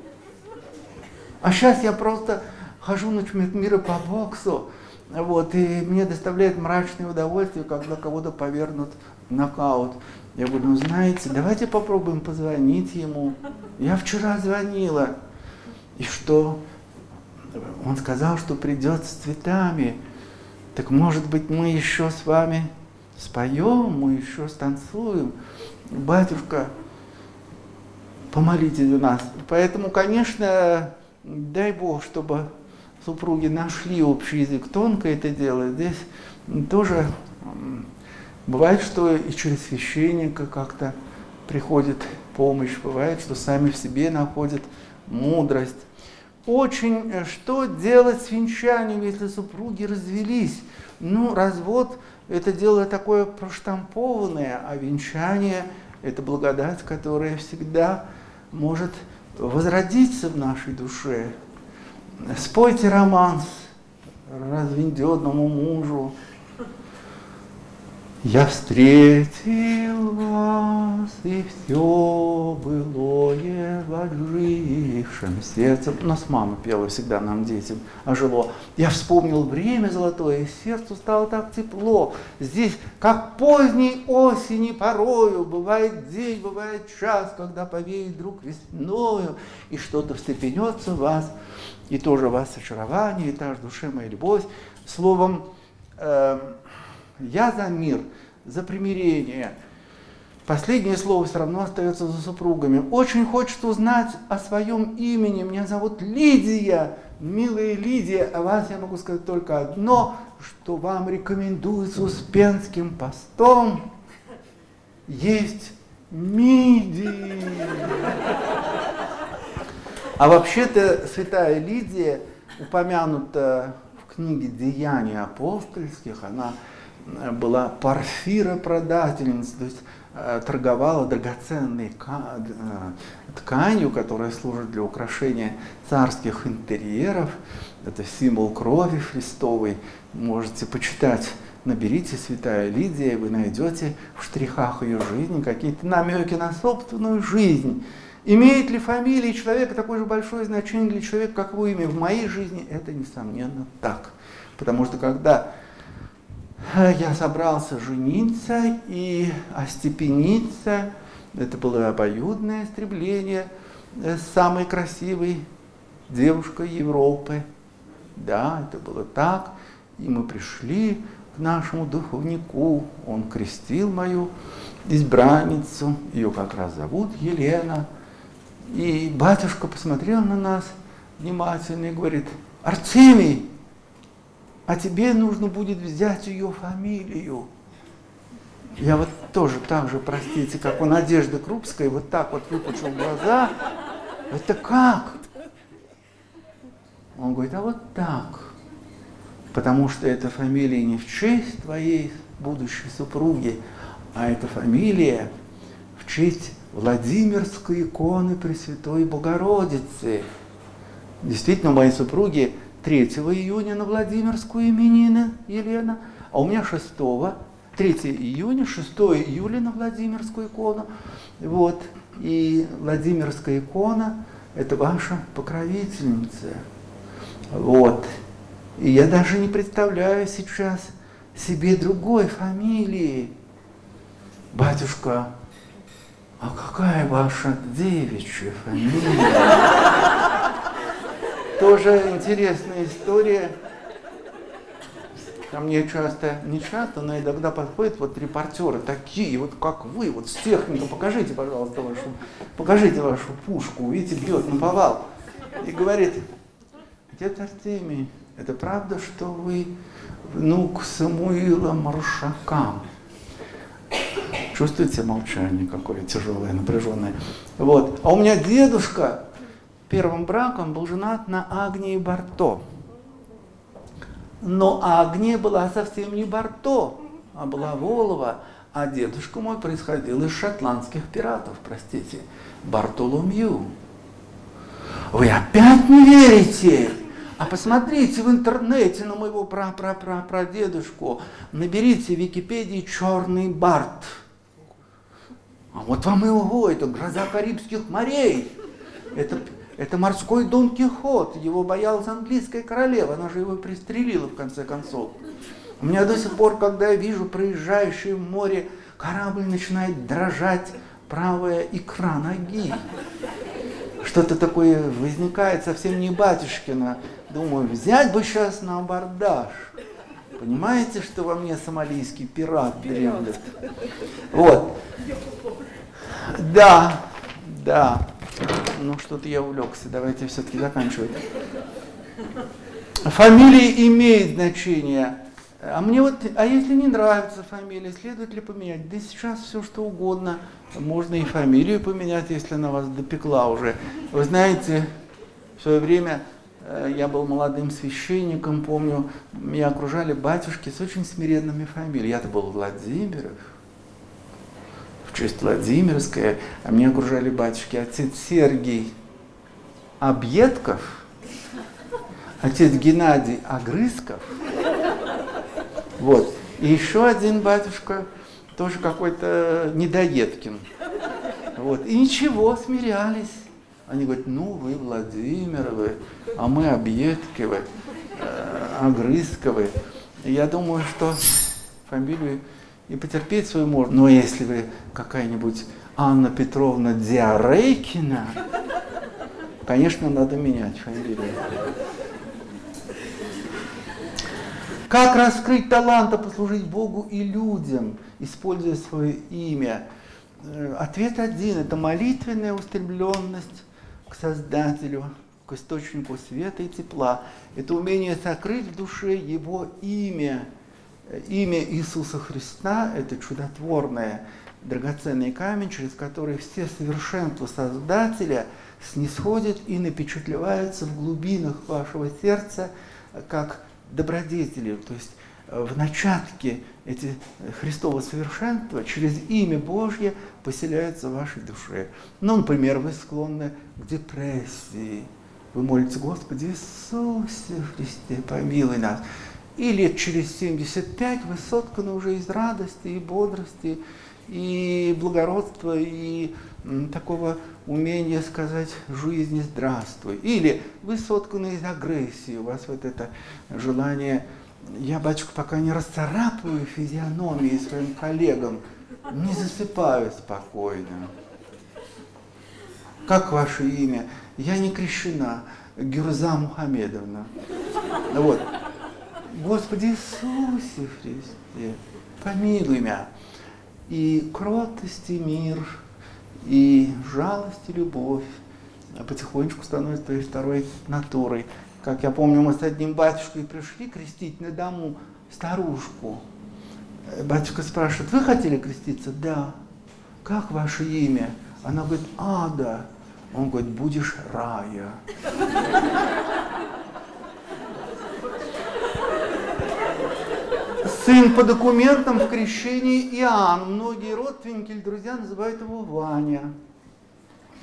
Speaker 1: А сейчас я просто хожу на чемпионат мира по боксу, вот, и мне доставляет мрачное удовольствие, когда кого-то повернут нокаут. Я говорю, ну знаете, давайте попробуем позвонить ему. Я вчера звонила. И что? Он сказал, что придет с цветами. Так может быть мы еще с вами споем, мы еще станцуем. Батюшка, помолитесь за нас. Поэтому, конечно, дай Бог, чтобы супруги нашли общий язык. Тонко это дело. Здесь тоже бывает, что и через священника как-то приходит помощь. Бывает, что сами в себе находят мудрость. Очень, э, что делать с венчанием, если супруги развелись? Ну, развод – это дело такое проштампованное, а венчание – это благодать, которая всегда может возродиться в нашей душе. Спойте романс разведенному мужу, я встретил вас, и все былое в отжившем сердце. У нас мама пела всегда нам, детям, ожило. Я вспомнил время золотое, и сердцу стало так тепло. Здесь, как поздней осени порою, бывает день, бывает час, когда повеет вдруг весною, и что-то встрепенется в вас, и тоже вас очарование, и та же душе моя любовь. Словом, э, я за мир, за примирение. Последнее слово все равно остается за супругами. Очень хочет узнать о своем имени. Меня зовут Лидия. Милая Лидия, о вас я могу сказать только одно, что вам рекомендуется Успенским постом есть мидии. А вообще-то святая Лидия упомянута в книге «Деяния апостольских». Она была парфиропродательница, то есть э, торговала драгоценной э, тканью, которая служит для украшения царских интерьеров. Это символ крови Христовой. Можете почитать, наберите «Святая Лидия», и вы найдете в штрихах ее жизни какие-то намеки на собственную жизнь. Имеет ли фамилия человека такое же большое значение для человека, как его имя? В моей жизни это, несомненно, так. Потому что когда я собрался жениться и остепениться, Это было обоюдное стремление э, самой красивой девушкой Европы. Да, это было так. И мы пришли к нашему духовнику. Он крестил мою избранницу. Ее как раз зовут Елена. И батюшка посмотрел на нас внимательно и говорит, Артемий, а тебе нужно будет взять ее фамилию. Я вот тоже так же, простите, как у Надежды Крупской, вот так вот выпучил глаза. Это как? Он говорит, а вот так. Потому что эта фамилия не в честь твоей будущей супруги, а эта фамилия в честь Владимирской иконы Пресвятой Богородицы. Действительно, моей супруги 3 июня на Владимирскую именины Елена, а у меня 6 3 июня, 6 июля на Владимирскую икону. Вот. И Владимирская икона – это ваша покровительница. Вот. И я даже не представляю сейчас себе другой фамилии. Батюшка, а какая ваша девичья фамилия? Тоже интересная история. Ко мне часто, не часто, но иногда подходят вот репортеры такие, вот как вы, вот с техникой, покажите, пожалуйста, вашу, покажите вашу пушку, видите, бьет на повал. И говорит, дед Артемий, это правда, что вы внук Самуила Маршака? Чувствуете молчание какое тяжелое, напряженное? Вот. А у меня дедушка первым браком был женат на Агнии Барто. Но Агния была совсем не Барто, а была Волова. А дедушка мой происходил из шотландских пиратов, простите, Бартоломью. Вы опять не верите? А посмотрите в интернете на моего пра-пра-пра-прадедушку, наберите в Википедии «Черный Барт». А вот вам и ого, это гроза Карибских морей. Это, это морской Дон Кихот, его боялась английская королева, она же его пристрелила в конце концов. У меня до сих пор, когда я вижу проезжающий в море корабль, начинает дрожать правая икра ноги. Что-то такое возникает совсем не батюшкина. Думаю, взять бы сейчас на абордаж. Понимаете, что во мне сомалийский пират дремлет? Вот. Да, да. Ну, что-то я увлекся. Давайте все-таки заканчивать. Фамилия имеет значение. А мне вот, а если не нравится фамилия, следует ли поменять? Да сейчас все что угодно. Можно и фамилию поменять, если она вас допекла уже. Вы знаете, в свое время Э, я был молодым священником, помню, меня окружали батюшки с очень смиренными фамилиями. Я-то был Владимиров, честь Владимирская, а меня окружали батюшки отец Сергий Объедков, отец Геннадий Огрызков, вот, и еще один батюшка, тоже какой-то недоедкин. Вот. И ничего, смирялись. Они говорят, ну вы Владимировы, а мы Объедковы, э, Огрызковы. Я думаю, что фамилию и потерпеть свою можно. Но если вы какая-нибудь Анна Петровна Диарейкина, конечно, надо менять фамилию. Как раскрыть талант, послужить Богу и людям, используя свое имя? Э, ответ один – это молитвенная устремленность к Создателю, к источнику света и тепла. Это умение сокрыть в душе Его имя. Имя Иисуса Христа – это чудотворное, драгоценный камень, через который все совершенства Создателя снисходят и напечатлеваются в глубинах вашего сердца, как добродетели. То есть в начатке эти Христово совершенства через имя Божье поселяются в вашей душе. Ну, например, вы склонны к депрессии. Вы молитесь, Господи Иисусе Христе, помилуй нас. И лет через 75 вы сотканы уже из радости и бодрости, и благородства, и такого умения сказать жизни здравствуй. Или вы сотканы из агрессии, у вас вот это желание я, батюшка, пока не расцарапаю физиономии своим коллегам, не засыпаю спокойно. как ваше имя? Я не крещена, Гюрза Мухамедовна. Вот. Господи Иисусе Христе, помилуй меня. И кротость, и мир, и жалость, и любовь потихонечку становится твоей второй натурой. Как я помню, мы с одним батюшкой пришли крестить на дому старушку. Батюшка спрашивает, вы хотели креститься? Да. Как ваше имя? Она говорит, Ада. Он говорит, будешь рая. Сын по документам в крещении Иоанн. Многие родственники или друзья называют его Ваня.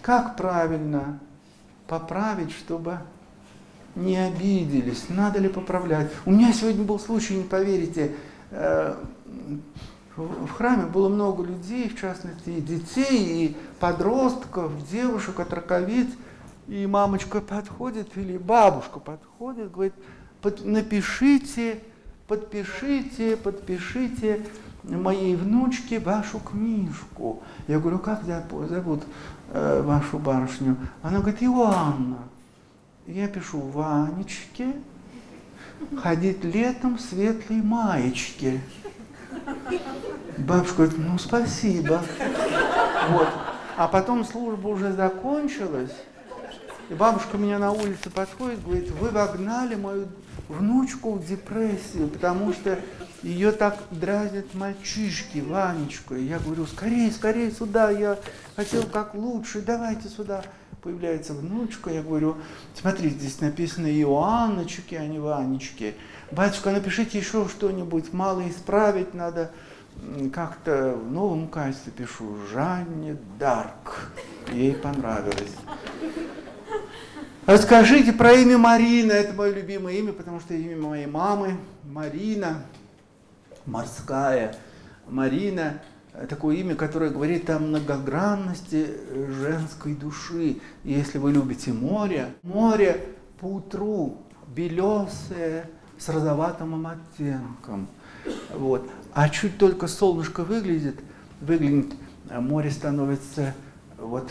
Speaker 1: Как правильно поправить, чтобы не обиделись? Надо ли поправлять? У меня сегодня был случай, не поверите, э, в храме было много людей, в частности и детей, и подростков, девушек, отраковиц. И мамочка подходит, или бабушка подходит, говорит, напишите, подпишите, подпишите моей внучке вашу книжку. Я говорю, как зовут э, вашу барышню? Она говорит, Иоанна. Я пишу, Ванечке, ходить летом в светлой маечке. Бабушка говорит, ну спасибо. Вот. А потом служба уже закончилась, и бабушка меня на улице подходит, говорит, вы вогнали мою внучку в депрессию, потому что ее так дразнят мальчишки, Ванечку. И я говорю, скорее, скорее сюда, я хотел как лучше, давайте сюда. Появляется внучка, я говорю, смотрите, здесь написано Иоанночки, а не Ванечки. Батюшка, напишите еще что-нибудь, мало исправить надо. Как-то в новом качестве пишу Жанне Дарк. Ей понравилось. Расскажите про имя Марина. Это мое любимое имя, потому что имя моей мамы Марина, морская. Марина такое имя, которое говорит о многогранности женской души. Если вы любите море, море по утру белесое, с розоватым оттенком. Вот. А чуть только солнышко выглядит, выглянет, море становится вот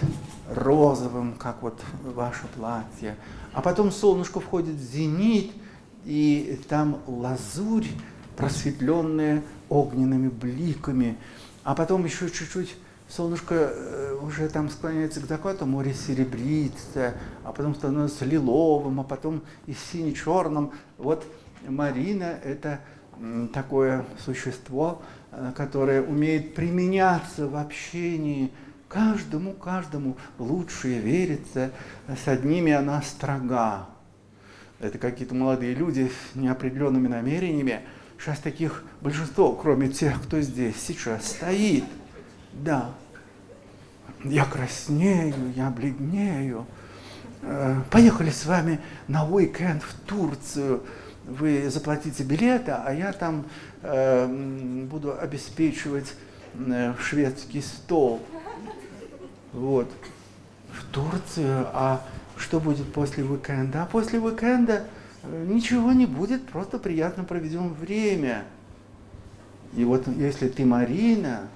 Speaker 1: розовым, как вот ваше платье. А потом солнышко входит в зенит, и там лазурь, просветленная огненными бликами. А потом еще чуть-чуть солнышко э, уже там склоняется к закату, море серебрится, а потом становится лиловым, а потом и сине-черным. Вот Марина – это такое существо, э, которое умеет применяться в общении каждому, каждому лучше верится, с одними она строга. Это какие-то молодые люди с неопределенными намерениями. Сейчас таких большинство, кроме тех, кто здесь сейчас стоит. Да, я краснею, я бледнею. Э, поехали с вами на уикенд в Турцию вы заплатите билеты, а я там э, буду обеспечивать э, шведский стол. Вот. В Турцию. А что будет после уикенда? А после уикенда э, ничего не будет, просто приятно проведем время. И вот если ты Марина,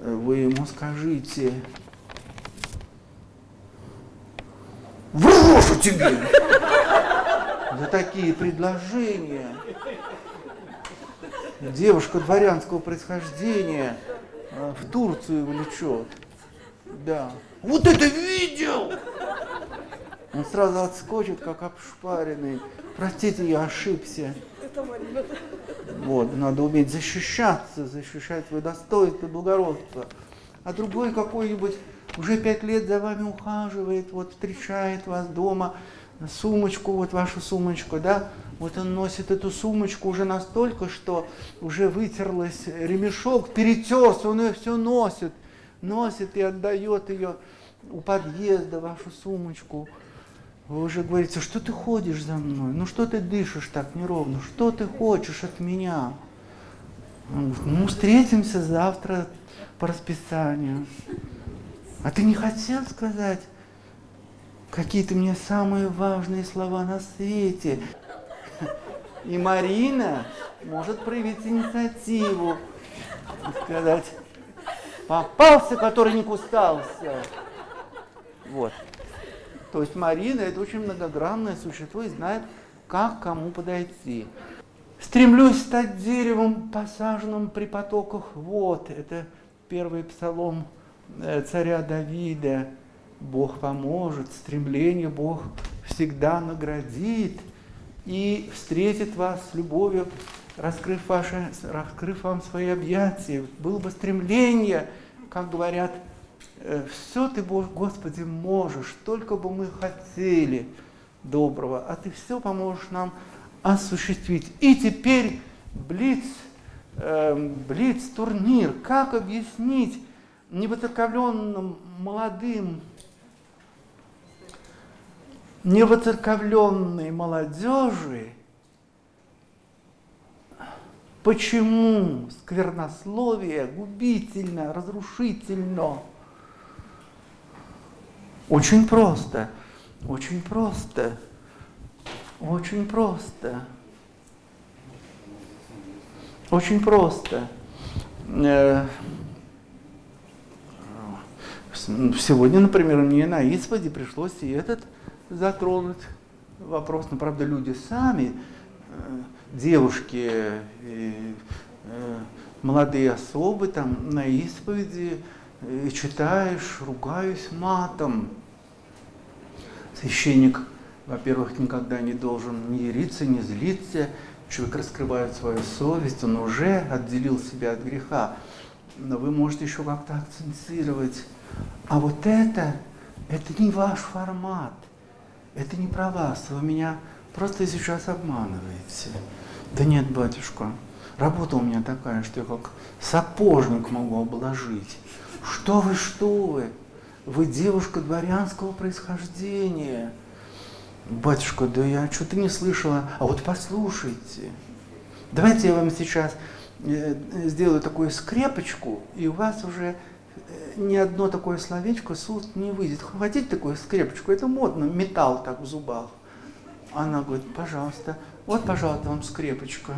Speaker 1: э, вы ему скажите, врошу тебе! за такие предложения. Девушка дворянского происхождения а, в Турцию влечет. Да. Вот это видел! Он сразу отскочит, как обшпаренный. Простите, я ошибся. Вот, надо уметь защищаться, защищать свое достоинство, благородство. А другой какой-нибудь уже пять лет за вами ухаживает, вот встречает вас дома, сумочку, вот вашу сумочку, да, вот он носит эту сумочку уже настолько, что уже вытерлась ремешок, перетерся, он ее все носит, носит и отдает ее у подъезда, вашу сумочку. Вы уже говорите, что ты ходишь за мной, ну что ты дышишь так неровно, что ты хочешь от меня? ну, встретимся завтра по расписанию. А ты не хотел сказать, какие-то мне самые важные слова на свете. И Марина может проявить инициативу сказать, попался, который не кустался. Вот. То есть Марина это очень многогранное существо и знает, как кому подойти. Стремлюсь стать деревом, посаженным при потоках вод. Это первый псалом э, царя Давида. Бог поможет, стремление Бог всегда наградит и встретит вас с любовью, раскрыв, ваши, раскрыв вам свои объятия. Было бы стремление, как говорят, «Э, все ты, Господи, можешь, только бы мы хотели доброго, а ты все поможешь нам осуществить. И теперь блиц, э, блиц турнир. Как объяснить невоцерковленным молодым, невоцерковленной молодежи, почему сквернословие губительно, разрушительно? Очень просто, очень просто. Очень просто. Очень просто. Э, сегодня, например, мне на исповеди пришлось и этот затронуть вопрос. Но, правда, люди сами, э, девушки, и, э, молодые особы, там на исповеди и читаешь, ругаюсь матом. Священник во-первых, никогда не должен не яриться, не злиться. Человек раскрывает свою совесть, он уже отделил себя от греха. Но вы можете еще как-то акцентировать. А вот это, это не ваш формат. Это не про вас. Вы меня просто сейчас обманываете. Да нет, батюшка, работа у меня такая, что я как сапожник могу обложить. Что вы, что вы? Вы девушка дворянского происхождения. Батюшка, да я что-то не слышала. А вот послушайте. Давайте я вам сейчас э, сделаю такую скрепочку, и у вас уже э, ни одно такое словечко с уст не выйдет. Хотите такую скрепочку? Это модно, металл так в зубах. Она говорит, пожалуйста, вот, пожалуйста, вам скрепочка.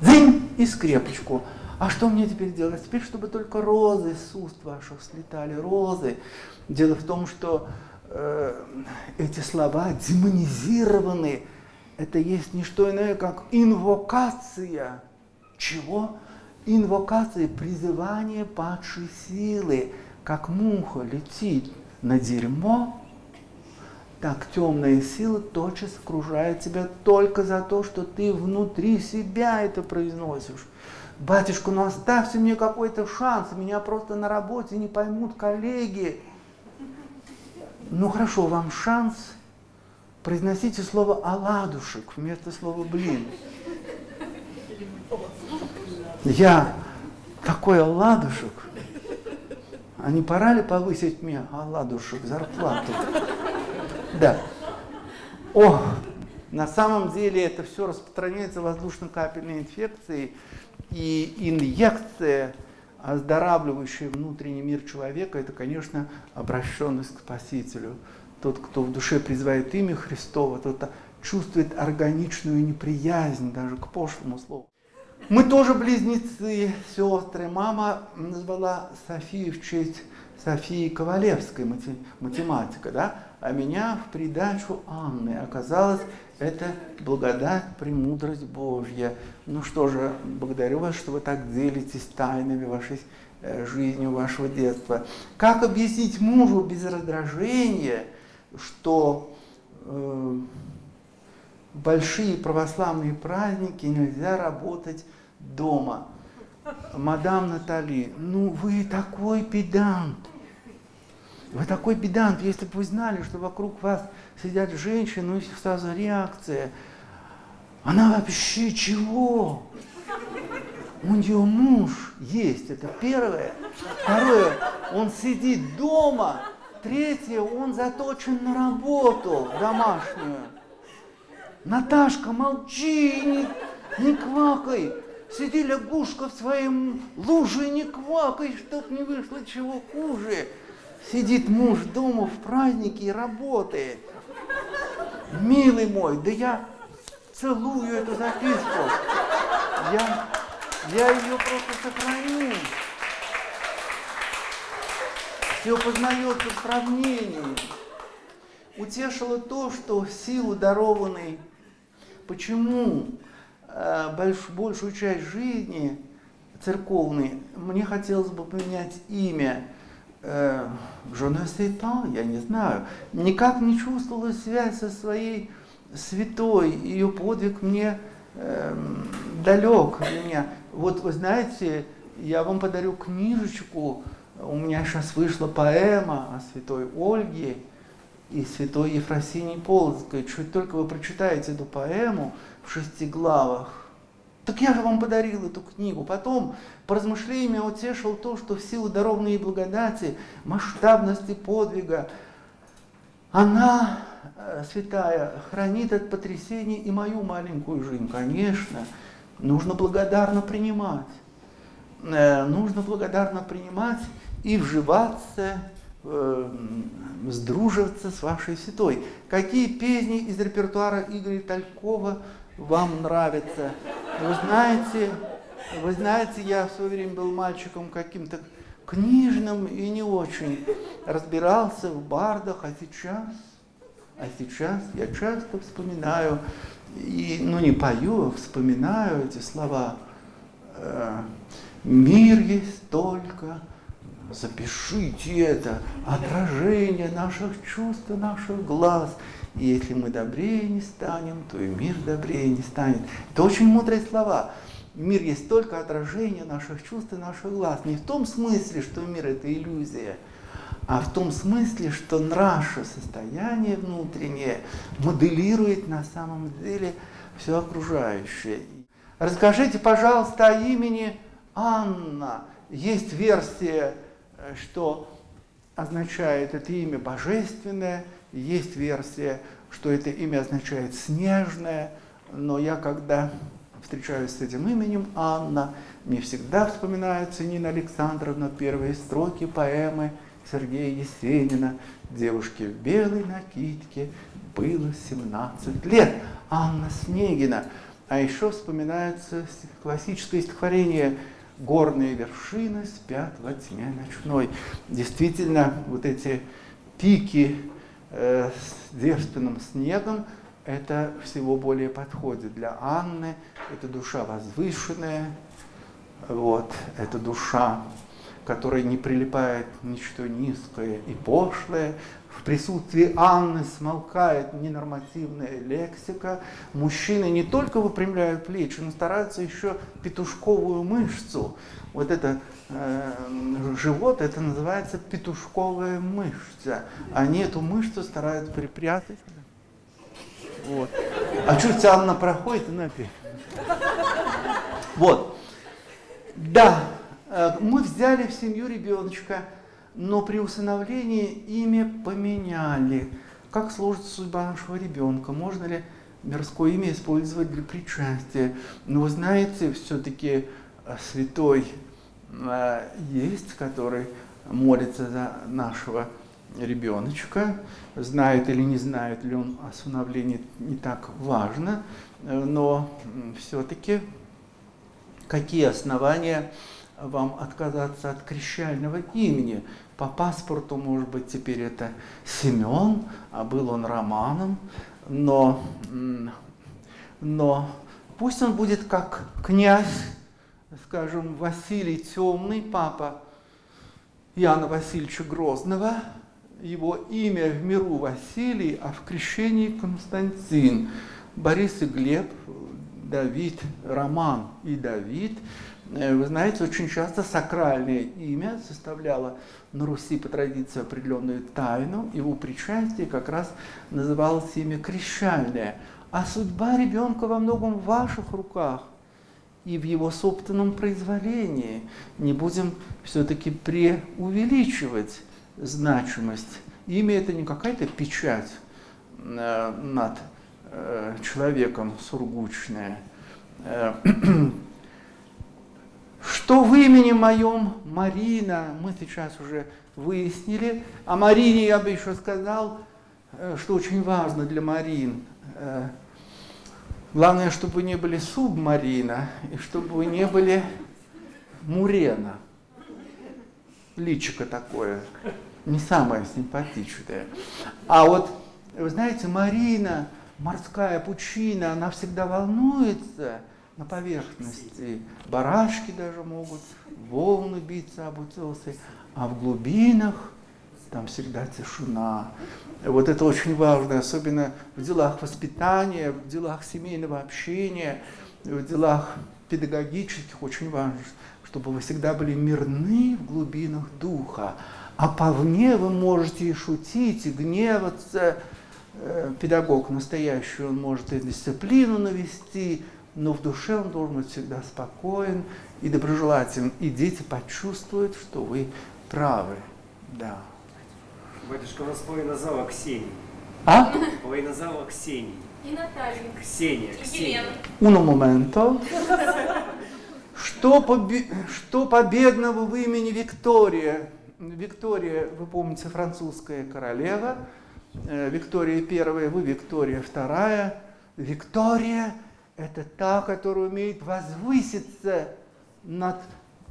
Speaker 1: Зинь! И скрепочку. А что мне теперь делать? Теперь, чтобы только розы с уст ваших слетали, розы. Дело в том, что Э, эти слова демонизированы. Это есть не что иное, как инвокация. Чего? Инвокация, призывание падшей силы. Как муха летит на дерьмо, так темная сила тотчас окружает тебя только за то, что ты внутри себя это произносишь. Батюшка, ну оставьте мне какой-то шанс, меня просто на работе не поймут коллеги. Ну хорошо, вам шанс, произносите слово «оладушек» вместо слова «блин». Я такой оладушек, а не пора ли повысить мне оладушек зарплату? Да. О, на самом деле это все распространяется воздушно-капельной инфекцией, и инъекция оздоравливающий внутренний мир человека, это, конечно, обращенность к Спасителю. Тот, кто в душе призывает имя Христова, тот чувствует органичную неприязнь даже к пошлому слову. Мы тоже близнецы, сестры. Мама назвала Софию в честь Софии Ковалевской, математика, да? А меня в придачу Анны. Оказалось, это благодать, премудрость Божья. Ну что же, благодарю вас, что вы так делитесь тайнами вашей э, жизни, вашего детства. Как объяснить мужу без раздражения, что э, большие православные праздники нельзя работать дома? Мадам Натали, ну вы такой педант. Вы такой педант, если бы вы знали, что вокруг вас сидят женщины, у них сразу реакция. Она вообще чего? У нее муж есть, это первое. Второе, он сидит дома. Третье, он заточен на работу домашнюю. Наташка, молчи, не, не квакай. Сиди лягушка в своем луже, не квакай, чтоб не вышло чего хуже. Сидит муж дома в празднике и работает. Милый мой, да я целую эту записку. Я, я ее просто сохраню. Все познается в сравнении. Утешило то, что силу дарованной, почему э, больш, большую часть жизни церковной мне хотелось бы поменять имя э, Жонасейтан, я не знаю, никак не чувствовала связь со своей святой, ее подвиг мне э, далек для меня. Вот вы знаете, я вам подарю книжечку, у меня сейчас вышла поэма о святой Ольге и святой Ефросинии Полоцкой. Чуть только вы прочитаете эту поэму в шести главах, так я же вам подарил эту книгу. Потом, по размышлениям, утешил то, что в силу дарованной благодати, масштабности подвига, она, э, святая, хранит от потрясений и мою маленькую жизнь. Конечно, нужно благодарно принимать. Э, нужно благодарно принимать и вживаться, э, сдруживаться с вашей святой. Какие песни из репертуара Игоря Талькова вам нравятся? Вы знаете, вы знаете, я в свое время был мальчиком каким-то книжным и не очень разбирался в бардах, а сейчас, а сейчас я часто вспоминаю, и, ну не пою, а вспоминаю эти слова. Э, Мир есть только, запишите это, отражение наших чувств наших глаз. И если мы добрее не станем, то и мир добрее не станет. Это очень мудрые слова. Мир есть только отражение наших чувств и наших глаз. Не в том смысле, что мир это иллюзия, а в том смысле, что наше состояние внутреннее моделирует на самом деле все окружающее. Расскажите, пожалуйста, о имени Анна. Есть версия, э, что означает это имя божественное, есть версия, что это имя означает снежное, но я когда встречаюсь с этим именем Анна, мне всегда вспоминается Нина Александровна, первые строки поэмы Сергея Есенина «Девушке в белой накидке было 17 лет». Анна Снегина. А еще вспоминается классическое стихотворение горные вершины спят во тьме ночной. Действительно, вот эти пики э, с девственным снегом, это всего более подходит для Анны. Это душа возвышенная, вот, это душа, которой не прилипает ничто низкое и пошлое, в присутствии Анны смолкает ненормативная лексика. Мужчины не только выпрямляют плечи, но стараются еще петушковую мышцу. Вот это э, живот, это называется петушковая мышца. Они эту мышцу стараются припрятать. Вот. А чуть Анна проходит, и. Вот. Да, э, мы взяли в семью ребеночка но при усыновлении имя поменяли. Как сложится судьба нашего ребенка? Можно ли мирское имя использовать для причастия? Но вы знаете, все-таки э, святой э, есть, который молится за нашего ребеночка, знает или не знает ли он о усыновлении, не так важно, э, но все-таки какие основания вам отказаться от крещального имени? По паспорту, может быть, теперь это Семен, а был он Романом, но, но пусть он будет как князь, скажем, Василий Темный, папа Яна Васильевича Грозного, его имя в миру Василий, а в крещении Константин. Борис и Глеб, Давид, Роман и Давид – вы знаете, очень часто сакральное имя составляло на Руси по традиции определенную тайну. Его причастие как раз называлось имя крещальное. А судьба ребенка во многом в ваших руках и в его собственном произволении. Не будем все-таки преувеличивать значимость. Имя это не какая-то печать э, над э, человеком сургучная. (clears throat) Что в имени моем Марина, мы сейчас уже выяснили. О Марине я бы еще сказал, э, что очень важно для Марин. Э, главное, чтобы вы не были субмарина, и чтобы вы не были мурена. Личико такое. не самая симпатичная. А вот, вы знаете, Марина, морская пучина, она всегда волнуется на поверхности. Барашки даже могут, волны биться об утесы, а в глубинах там всегда тишина. Вот это очень важно, особенно в делах воспитания, в делах семейного общения, в делах педагогических очень важно, чтобы вы всегда были мирны в глубинах духа. А повне вы можете и шутить, и гневаться. Э, педагог настоящий, он может и дисциплину навести, но в душе он должен быть всегда спокоен и доброжелателен. И дети почувствуют, что вы правы. Да.
Speaker 5: Батюшка, у нас половина зала Ксении.
Speaker 1: А?
Speaker 5: Половина зала Ксении.
Speaker 6: И Наталья.
Speaker 5: Ксения, Ксения.
Speaker 6: Елена.
Speaker 1: Uno momento. Что, побе- что победного в имени Виктория? Виктория, вы помните, французская королева. Э, Виктория первая, вы Виктория вторая. Виктория – это та, которая умеет возвыситься над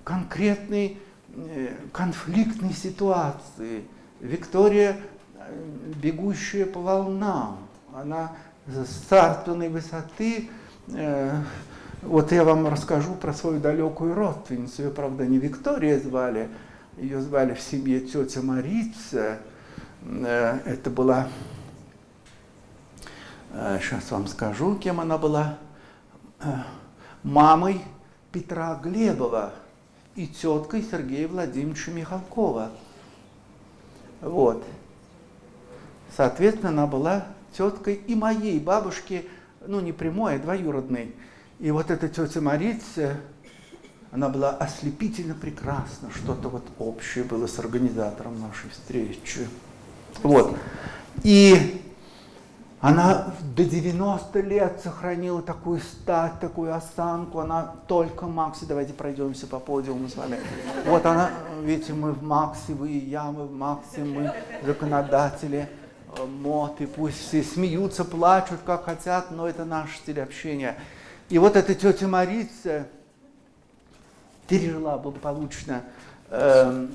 Speaker 1: конкретной э, конфликтной ситуацией. Виктория, э, бегущая по волнам, она с царственной высоты. э, Вот я вам расскажу про свою далекую родственницу. Ее, правда, не Виктория звали, ее звали в семье тетя Марица. Это была, сейчас вам скажу, кем она была, мамой Петра Глебова и теткой Сергея Владимировича Михалкова. Вот. Соответственно, она была теткой и моей бабушки, ну не прямой, а двоюродной. И вот эта тетя Марица, она была ослепительно прекрасна, что-то вот общее было с организатором нашей встречи. Вот. И она до 90 лет сохранила такую стать, такую осанку. Она только Макси, давайте пройдемся по подиуму с вами. Вот она, видите, мы в Макси, вы и я, мы в Макси, мы законодатели э, мод, и пусть все смеются, плачут, как хотят, но это наш стиль общения. И вот эта тетя Марица пережила благополучно э,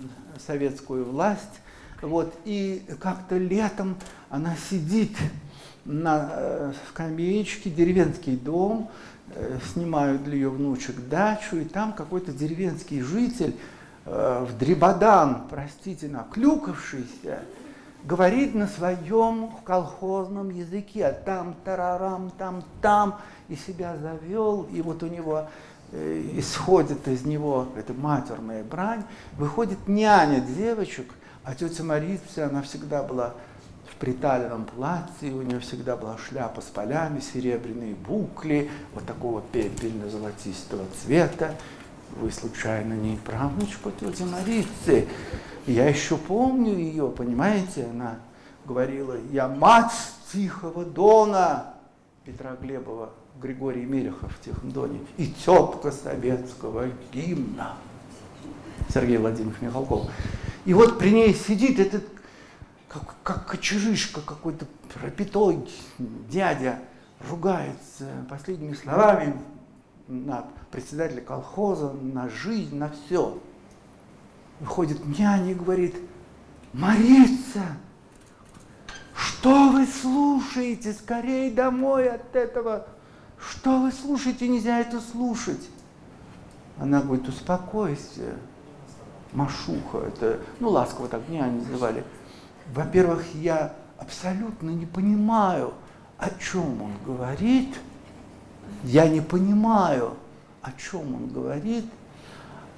Speaker 1: советскую власть, вот, и как-то летом она сидит на э, скамеечке, деревенский дом, э, снимают для ее внучек дачу, и там какой-то деревенский житель э, в дребодан, простите, наклюкавшийся, говорит на своем колхозном языке, там тарарам, там там, и себя завел, и вот у него э, исходит из него эта матерная брань, выходит няня девочек, а тетя Марица, она всегда была приталенном платье, у нее всегда была шляпа с полями, серебряные букли, вот такого пепельно-золотистого цвета. Вы случайно не правнучка тети Марицы? Я еще помню ее, понимаете, она говорила, я мать Тихого Дона Петра Глебова, Григорий Мерехов в Тихом Доне, и тетка советского гимна Сергей Владимирович Михалков. И вот при ней сидит этот, как, как кочерышка какой-то пропитой дядя, ругается последними словами на председателя колхоза, на жизнь, на все. Выходит няня и говорит, Марица, что вы слушаете? Скорей домой от этого. Что вы слушаете? Нельзя это слушать. Она говорит, успокойся, Машуха, это, ну, ласково так меня называли. Во-первых, я абсолютно не понимаю, о чем он говорит. Я не понимаю, о чем он говорит.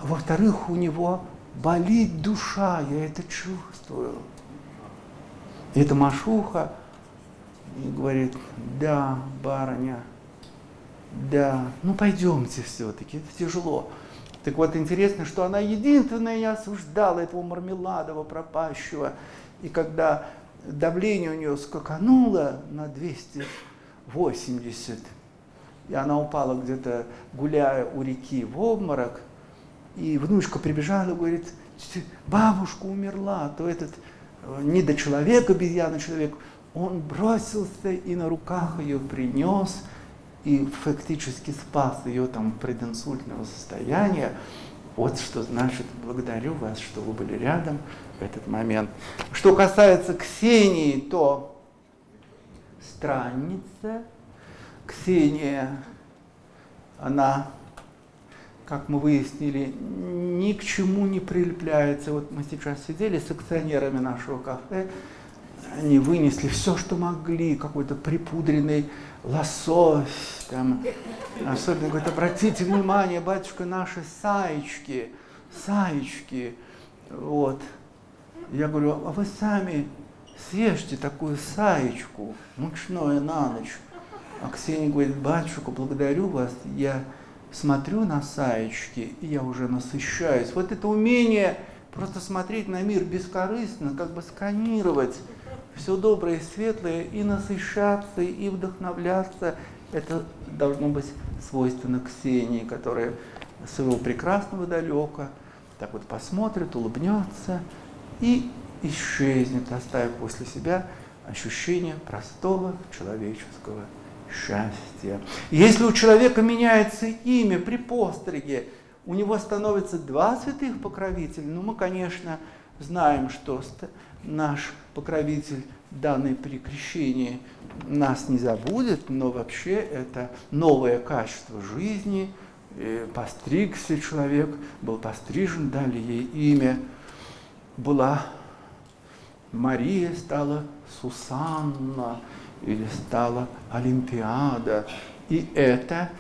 Speaker 1: Во-вторых, у него болит душа, я это чувствую. И эта Машуха говорит, да, барыня, да, ну пойдемте все-таки, это тяжело. Так вот, интересно, что она единственная не осуждала этого Мармеладова пропащего. И когда давление у нее скакануло на 280, и она упала где-то, гуляя у реки, в обморок, и внучка прибежала и говорит, бабушка умерла, то этот не до человека, обезьяна человек, он бросился и на руках ее принес, и фактически спас ее там прединсультного состояния. Вот что значит благодарю вас, что вы были рядом в этот момент. Что касается Ксении, то странница. Ксения, она, как мы выяснили, ни к чему не прилепляется. Вот мы сейчас сидели с акционерами нашего кафе, они вынесли все, что могли, какой-то припудренный лосось, там, особенно говорит, обратите внимание, батюшка, наши саечки, саечки, вот. Я говорю, а вы сами съешьте такую саечку, мучное на ночь. А Ксения говорит, батюшка, благодарю вас, я смотрю на саечки, и я уже насыщаюсь. Вот это умение просто смотреть на мир бескорыстно, как бы сканировать все доброе и светлое, и насыщаться, и вдохновляться. Это должно быть свойственно Ксении, которая своего прекрасного далека так вот посмотрит, улыбнется и исчезнет, оставив после себя ощущение простого человеческого счастья. Если у человека меняется имя при постриге, у него становится два святых покровителя, ну мы, конечно, знаем, что наш покровитель, данный при крещении, нас не забудет, но вообще это новое качество жизни. И постригся человек, был пострижен, дали ей имя. Была Мария, стала Сусанна или стала Олимпиада. И это,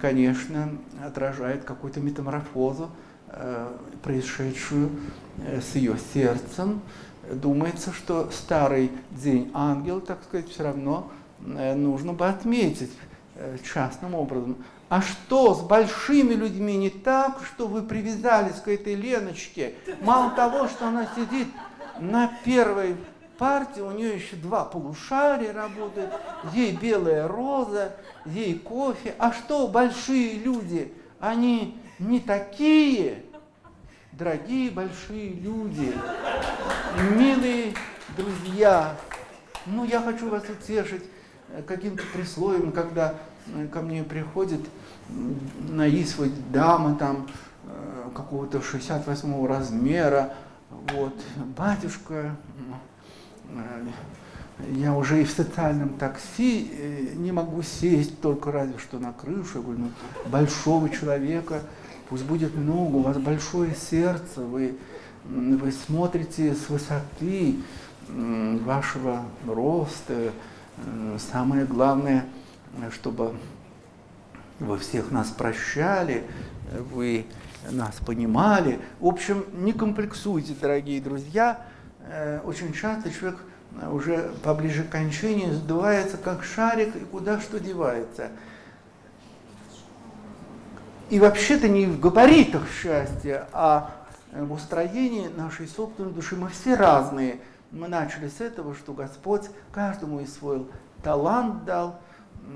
Speaker 1: конечно, отражает какую-то метаморфозу, э, происшедшую э, с ее сердцем, думается, что старый день ангел, так сказать, все равно э, нужно бы отметить э, частным образом. А что с большими людьми не так, что вы привязались к этой Леночке? Мало того, что она сидит на первой партии, у нее еще два полушария работают, ей белая роза, ей кофе. А что большие люди, они не такие, дорогие большие люди, милые друзья, ну я хочу вас утешить э, каким-то присловием, когда э, ко мне приходит на исповедь дама там э, какого-то 68 размера, вот, батюшка, я уже и в социальном такси не могу сесть, только разве что на крышу, я говорю, ну, большого человека, пусть будет много, у вас большое сердце, вы, вы смотрите с высоты вашего роста. Самое главное, чтобы вы всех нас прощали, вы нас понимали. В общем, не комплексуйте, дорогие друзья. Э, очень часто человек уже поближе к кончине сдувается как шарик и куда что девается – и вообще-то не в габаритах счастья, а в устроении нашей собственной души. Мы все разные. Мы начали с этого, что Господь каждому из свой талант дал,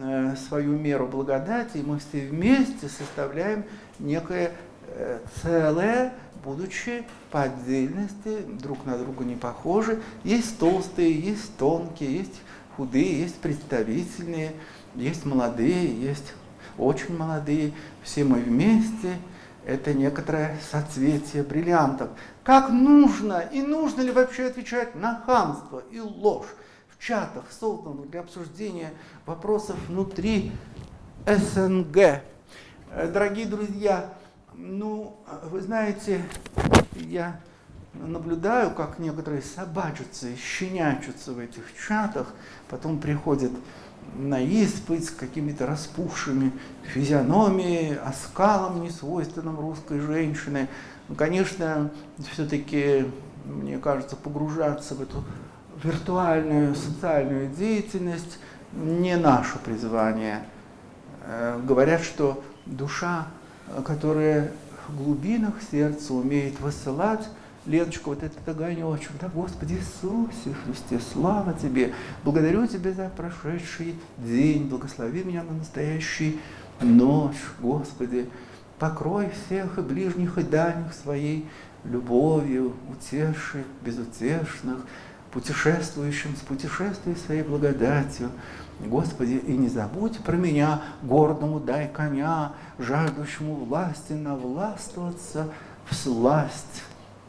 Speaker 1: э, свою меру благодати, и мы все вместе составляем некое э, целое, будучи по отдельности друг на друга не похожи. Есть толстые, есть тонкие, есть худые, есть представительные, есть молодые, есть очень молодые, все мы вместе, это некоторое соцветие бриллиантов. Как нужно и нужно ли вообще отвечать на хамство и ложь в чатах, созданных для обсуждения вопросов внутри СНГ? Э, дорогие друзья, ну, вы знаете, я наблюдаю, как некоторые собачатся и щенячатся в этих чатах, потом приходят на исповедь с какими-то распухшими физиономией, оскалом, несвойственным русской женщины. Ну, конечно, все-таки, мне кажется, погружаться в эту виртуальную социальную деятельность не наше призвание. Э, говорят, что душа, которая в глубинах сердца умеет высылать Леночка, вот этот огонечек, да, Господи Иисусе Христе, слава Тебе, благодарю Тебя за прошедший день, благослови меня на настоящую ночь, Господи, покрой всех и ближних и дальних своей любовью, утеши безутешных, путешествующим с путешествием своей благодатью. Господи, и не забудь про меня, гордому дай коня, жаждущему власти навластвоваться в сласть.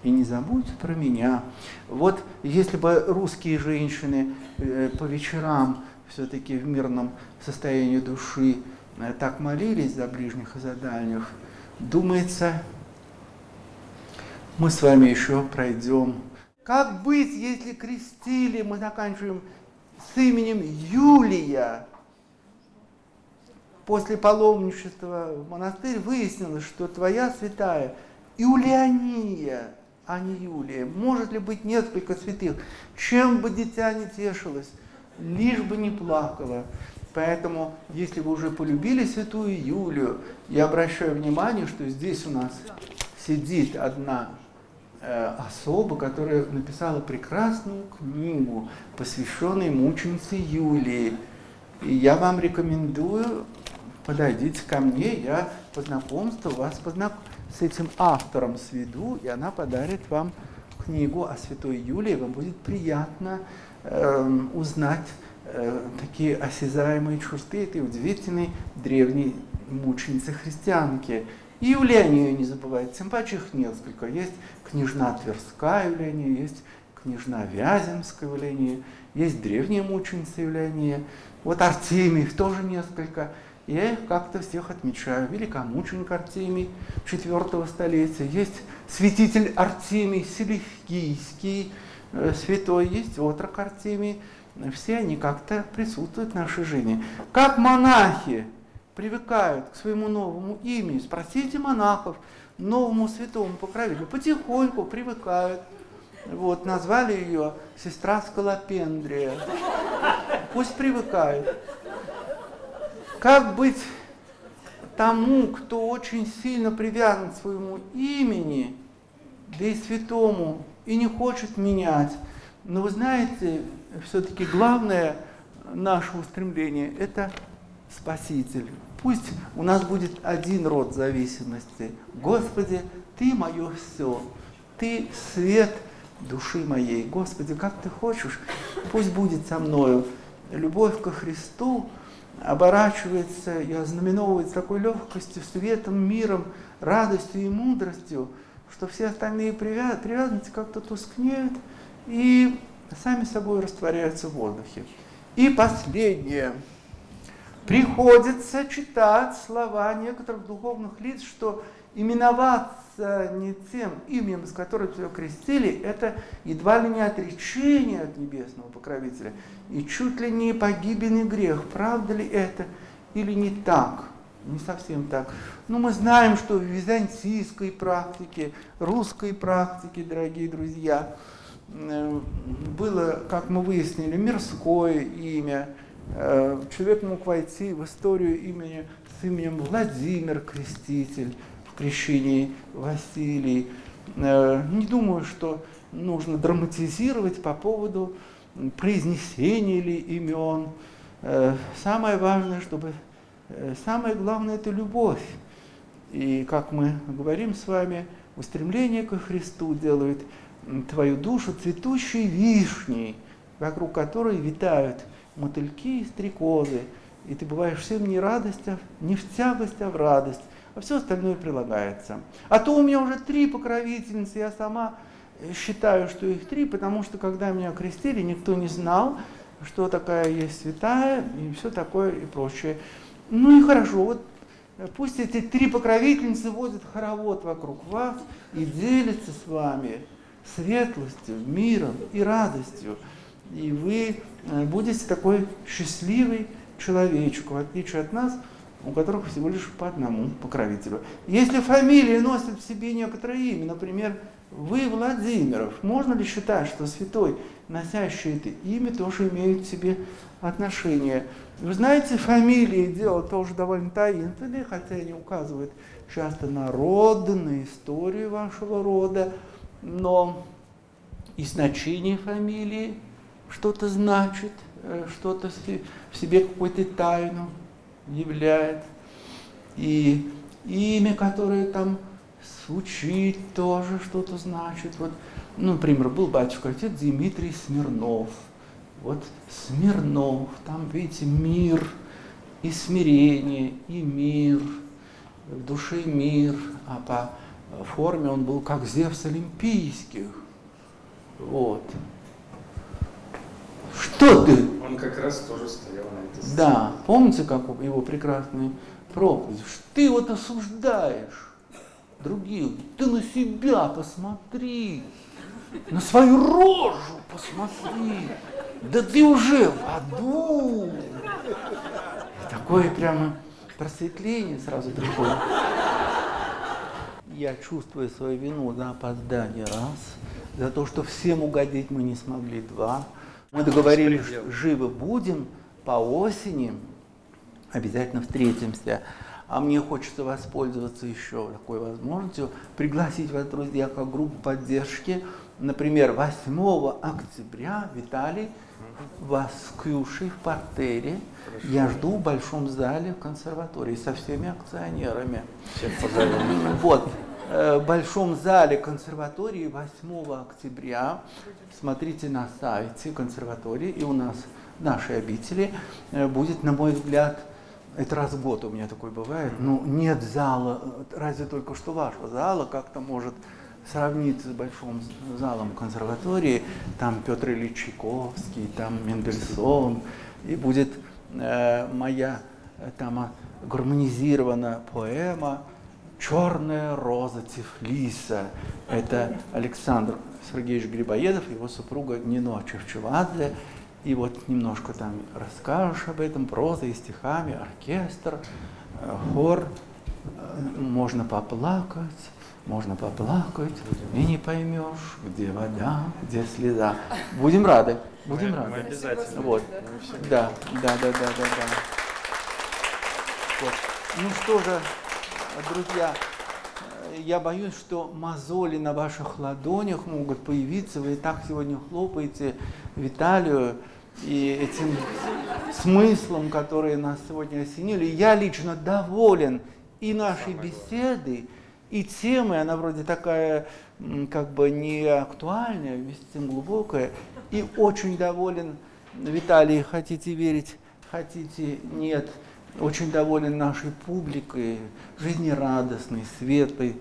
Speaker 1: И не забудь про меня. Вот если бы русские женщины э, по вечерам все-таки в мирном состоянии души э, так молились за ближних и за дальних, думается, мы с вами еще пройдем. Как быть, если крестили, мы заканчиваем с именем Юлия. После паломничества в монастырь выяснилось, что твоя святая Юлиания, а не Юлия. Может ли быть несколько святых? Чем бы дитя не тешилось, лишь бы не плакало. Поэтому, если вы уже полюбили святую Юлию, я обращаю внимание, что здесь у нас сидит одна э, особа, которая написала прекрасную книгу, посвященную мученице Юлии. И я вам рекомендую, подойдите ко мне, я по знакомству вас познак... с этим автором сведу, и она подарит вам книгу о святой Юлии. Вам будет приятно э, узнать Э, такие осязаемые черты этой удивительной древней мученицы христианки. И Юлианию не забывайте, тем паче их несколько. Есть княжна Тверская Юлиания, есть княжна Вяземская Юлиания, есть древняя мученица Юлиания. Вот Артемий, тоже несколько. Я их как-то всех отмечаю. Великомученик Артемий IV столетия, есть святитель Артемий Селевкийский, э, святой, есть отрок Артемий, все они как-то присутствуют в нашей жизни. Как монахи привыкают к своему новому имени, спросите монахов, новому святому покровителю, потихоньку привыкают. Вот, назвали ее сестра Скалопендрия. Пусть привыкают. Как быть тому, кто очень сильно привязан к своему имени, да и святому, и не хочет менять. Но вы знаете, все-таки главное наше устремление – это Спаситель. Пусть у нас будет один род зависимости. Господи, Ты мое все, Ты свет души моей. Господи, как Ты хочешь, пусть будет со мною. Любовь ко Христу оборачивается и ознаменовывается такой легкостью, светом, миром, радостью и мудростью, что все остальные привязанности как-то тускнеют, и сами собой растворяются в воздухе. И последнее. Приходится читать слова некоторых духовных лиц, что именоваться не тем именем, с которым тебя крестили, это едва ли не отречение от небесного покровителя, и чуть ли не погибельный грех. Правда ли это или не так? Не совсем так. Но мы знаем, что в византийской практике, русской практике, дорогие друзья, Э, было, как мы выяснили, мирское имя. Э, человек мог войти в историю имени с именем Владимир Креститель крещении Василий. Э, не думаю, что нужно драматизировать по поводу произнесения ли имен. Самое важное, чтобы самое главное это любовь. И как мы говорим с вами, устремление ко Христу делает твою душу цветущей вишней, вокруг которой витают мотыльки и стрекозы, и ты бываешь всем не радость, а не в тягость, а в радость, а все остальное прилагается. А то у меня уже три покровительницы, я сама считаю, что их три, потому что когда меня крестили, никто не знал, что такая есть святая и все такое и прочее. Ну и хорошо, вот пусть эти три покровительницы водят хоровод вокруг вас и делятся с вами светлостью, миром и радостью. И вы э, будете такой счастливый человечек, в отличие от нас, у которых всего лишь по одному покровителю. Если фамилии носят в себе некоторое имя, например, вы Владимиров, можно ли считать, что святой, носящий это имя, тоже имеет в себе отношение? Вы знаете, фамилии дело тоже довольно таинственное, хотя они указывают часто на род, на историю вашего рода, но и значение фамилии что-то значит, э, что-то в себе какую-то тайну являет. И имя, которое там звучит, тоже что-то значит. Вот Ну, например, был батюшка отец Дмитрий Смирнов. Вот Смирнов, там, видите, мир и смирение, и мир, в душе мир, а по форме он был как Зевс Олимпийских. Вот. Что ты?
Speaker 4: Он как раз тоже стоял на этой
Speaker 1: сцене. Да, помните, как его прекрасный проповедь? Ты вот осуждаешь других, ты на себя посмотри, на свою рожу посмотри, да ты уже в аду. Такое прямо просветление сразу приходит. Я чувствую свою вину за опоздание раз, за то, что всем угодить мы не смогли два. Мы договорились, живы будем по осени, обязательно встретимся. А мне хочется воспользоваться еще такой возможностью, пригласить вас, друзья, как группу поддержки. Например, 8 октября, Виталий, вас с Ксюшей в портере. Хорошо. Я жду в большом зале в консерватории со всеми акционерами.
Speaker 4: Всех позовем.
Speaker 1: Вот. Э, большом зале консерватории 8 октября. Смотрите на сайте консерватории, и у нас нашей обители э, будет, на мой взгляд, это раз в год у меня такой бывает, ну нет зала, разве только что вашего зала как-то может сравниться с большим залом консерватории, там Петр Ильич Чайковский, там Мендельсон, и будет э, моя э, там гармонизирована поэма «Черная роза Тифлиса». Это Александр Сергеевич Грибоедов, его супруга Нино Чевчевадзе. И вот немножко там расскажешь об этом, прозой, стихами, оркестр, э, хор, э, можно поплакать, можно поплакать, и не поймешь, где вода, где слеза. Будем рады, будем мы, рады. Мы
Speaker 4: обязательно.
Speaker 1: Вот. Да, да, да, да, да, да. Вот. Ну что же, друзья, я боюсь, что мозоли на ваших ладонях могут появиться. Вы и так сегодня хлопаете Виталию и этим смыслом, который нас сегодня осенили. Я лично доволен и нашей беседой, и темой, она вроде такая как бы не актуальная, вместе с тем глубокая, и очень доволен, Виталий, хотите верить, хотите нет, очень доволен нашей публикой, жизнерадостной, светлой,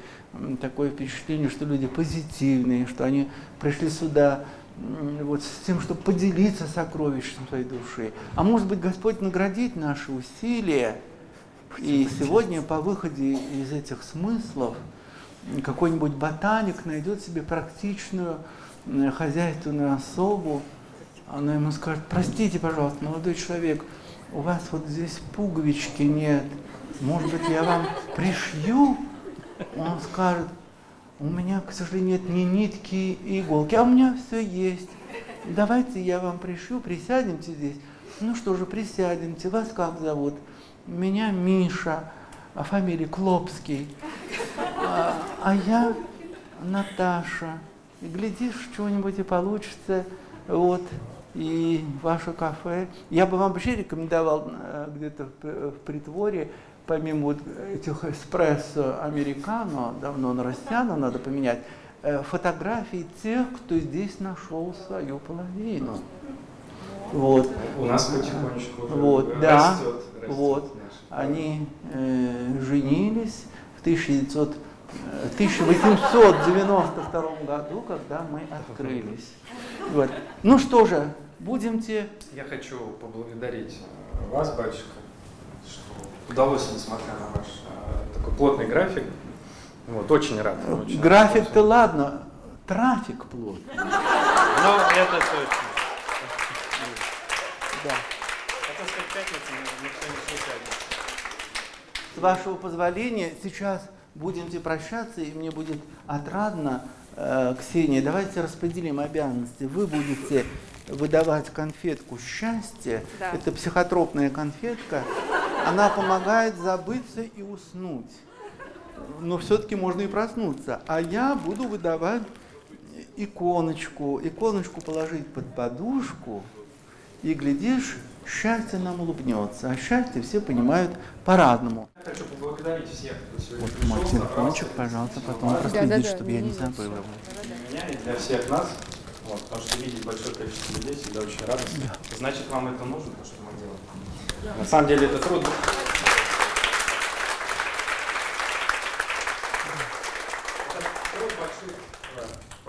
Speaker 1: такое впечатление, что люди позитивные, что они пришли сюда вот с тем, чтобы поделиться сокровищем своей души. А может быть, Господь наградит наши усилия, и сегодня по выходе из этих смыслов какой-нибудь ботаник найдет себе практичную хозяйственную особу, она ему скажет, простите, пожалуйста, молодой человек, у вас вот здесь пуговички нет, может быть, я вам пришью? Он скажет, у меня, к сожалению, нет ни нитки, и иголки, а у меня все есть. Давайте я вам пришью, присядемте здесь. Ну что же, присядемте. Вас как зовут? Меня Миша, а фамилия Клопский. А, а я Наташа. Глядишь, что-нибудь и получится. Вот. И ваше кафе. Я бы вам вообще рекомендовал э, где-то в притворе, помимо вот этих эспрессо американо, давно на растяно надо поменять, э, фотографии тех, кто здесь нашел свою половину. Вот.
Speaker 4: У нас потихонечку
Speaker 1: вот, да, растет, растет вот. Они э, женились в 1900, 1892 э, году, когда мы открылись. Вот. Ну что же, будемте...
Speaker 4: Я хочу поблагодарить э, вас, батюшка, что удалось, несмотря на ваш э, такой плотный график. Вот, очень рад.
Speaker 1: График-то ладно, трафик плотный.
Speaker 4: Ну, это точно.
Speaker 1: Да. С вашего позволения, сейчас будемте прощаться, и мне будет отрадно, э, Ксения, давайте распределим обязанности. Вы будете выдавать конфетку счастья. Да. Это психотропная конфетка. Она помогает забыться и уснуть. Но все-таки можно и проснуться. А я буду выдавать иконочку. Иконочку положить под подушку, и глядишь, счастье нам улыбнется. А счастье все понимают по-разному.
Speaker 4: Я хочу поблагодарить всех, кто сегодня
Speaker 1: Вот
Speaker 4: пришел,
Speaker 1: мой телефончик, пожалуйста, потом
Speaker 4: важно
Speaker 1: проследить,
Speaker 6: Да-да-да,
Speaker 1: чтобы я не забыл его.
Speaker 4: для меня и для всех нас. Вот, потому что видеть большое количество людей всегда очень радостно. Значит, вам это нужно, то, что мы делаем. На самом деле это трудно. Это труд большой, да,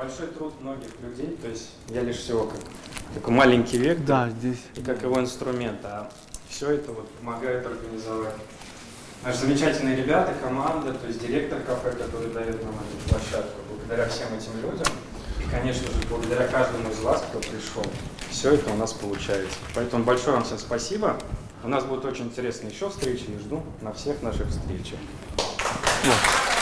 Speaker 4: большой труд многих людей. То есть я лишь всего как такой маленький век,
Speaker 1: Да, здесь.
Speaker 4: и как его инструмент, а все это вот помогает организовать. Наши замечательные ребята, команда, то есть директор кафе, который дает нам эту площадку, благодаря всем этим людям, и, конечно же, благодаря каждому из вас, кто пришел, все это у нас получается. Поэтому большое вам всем спасибо. У нас будут очень интересные еще встречи, и жду на всех наших встречах.
Speaker 1: Вот.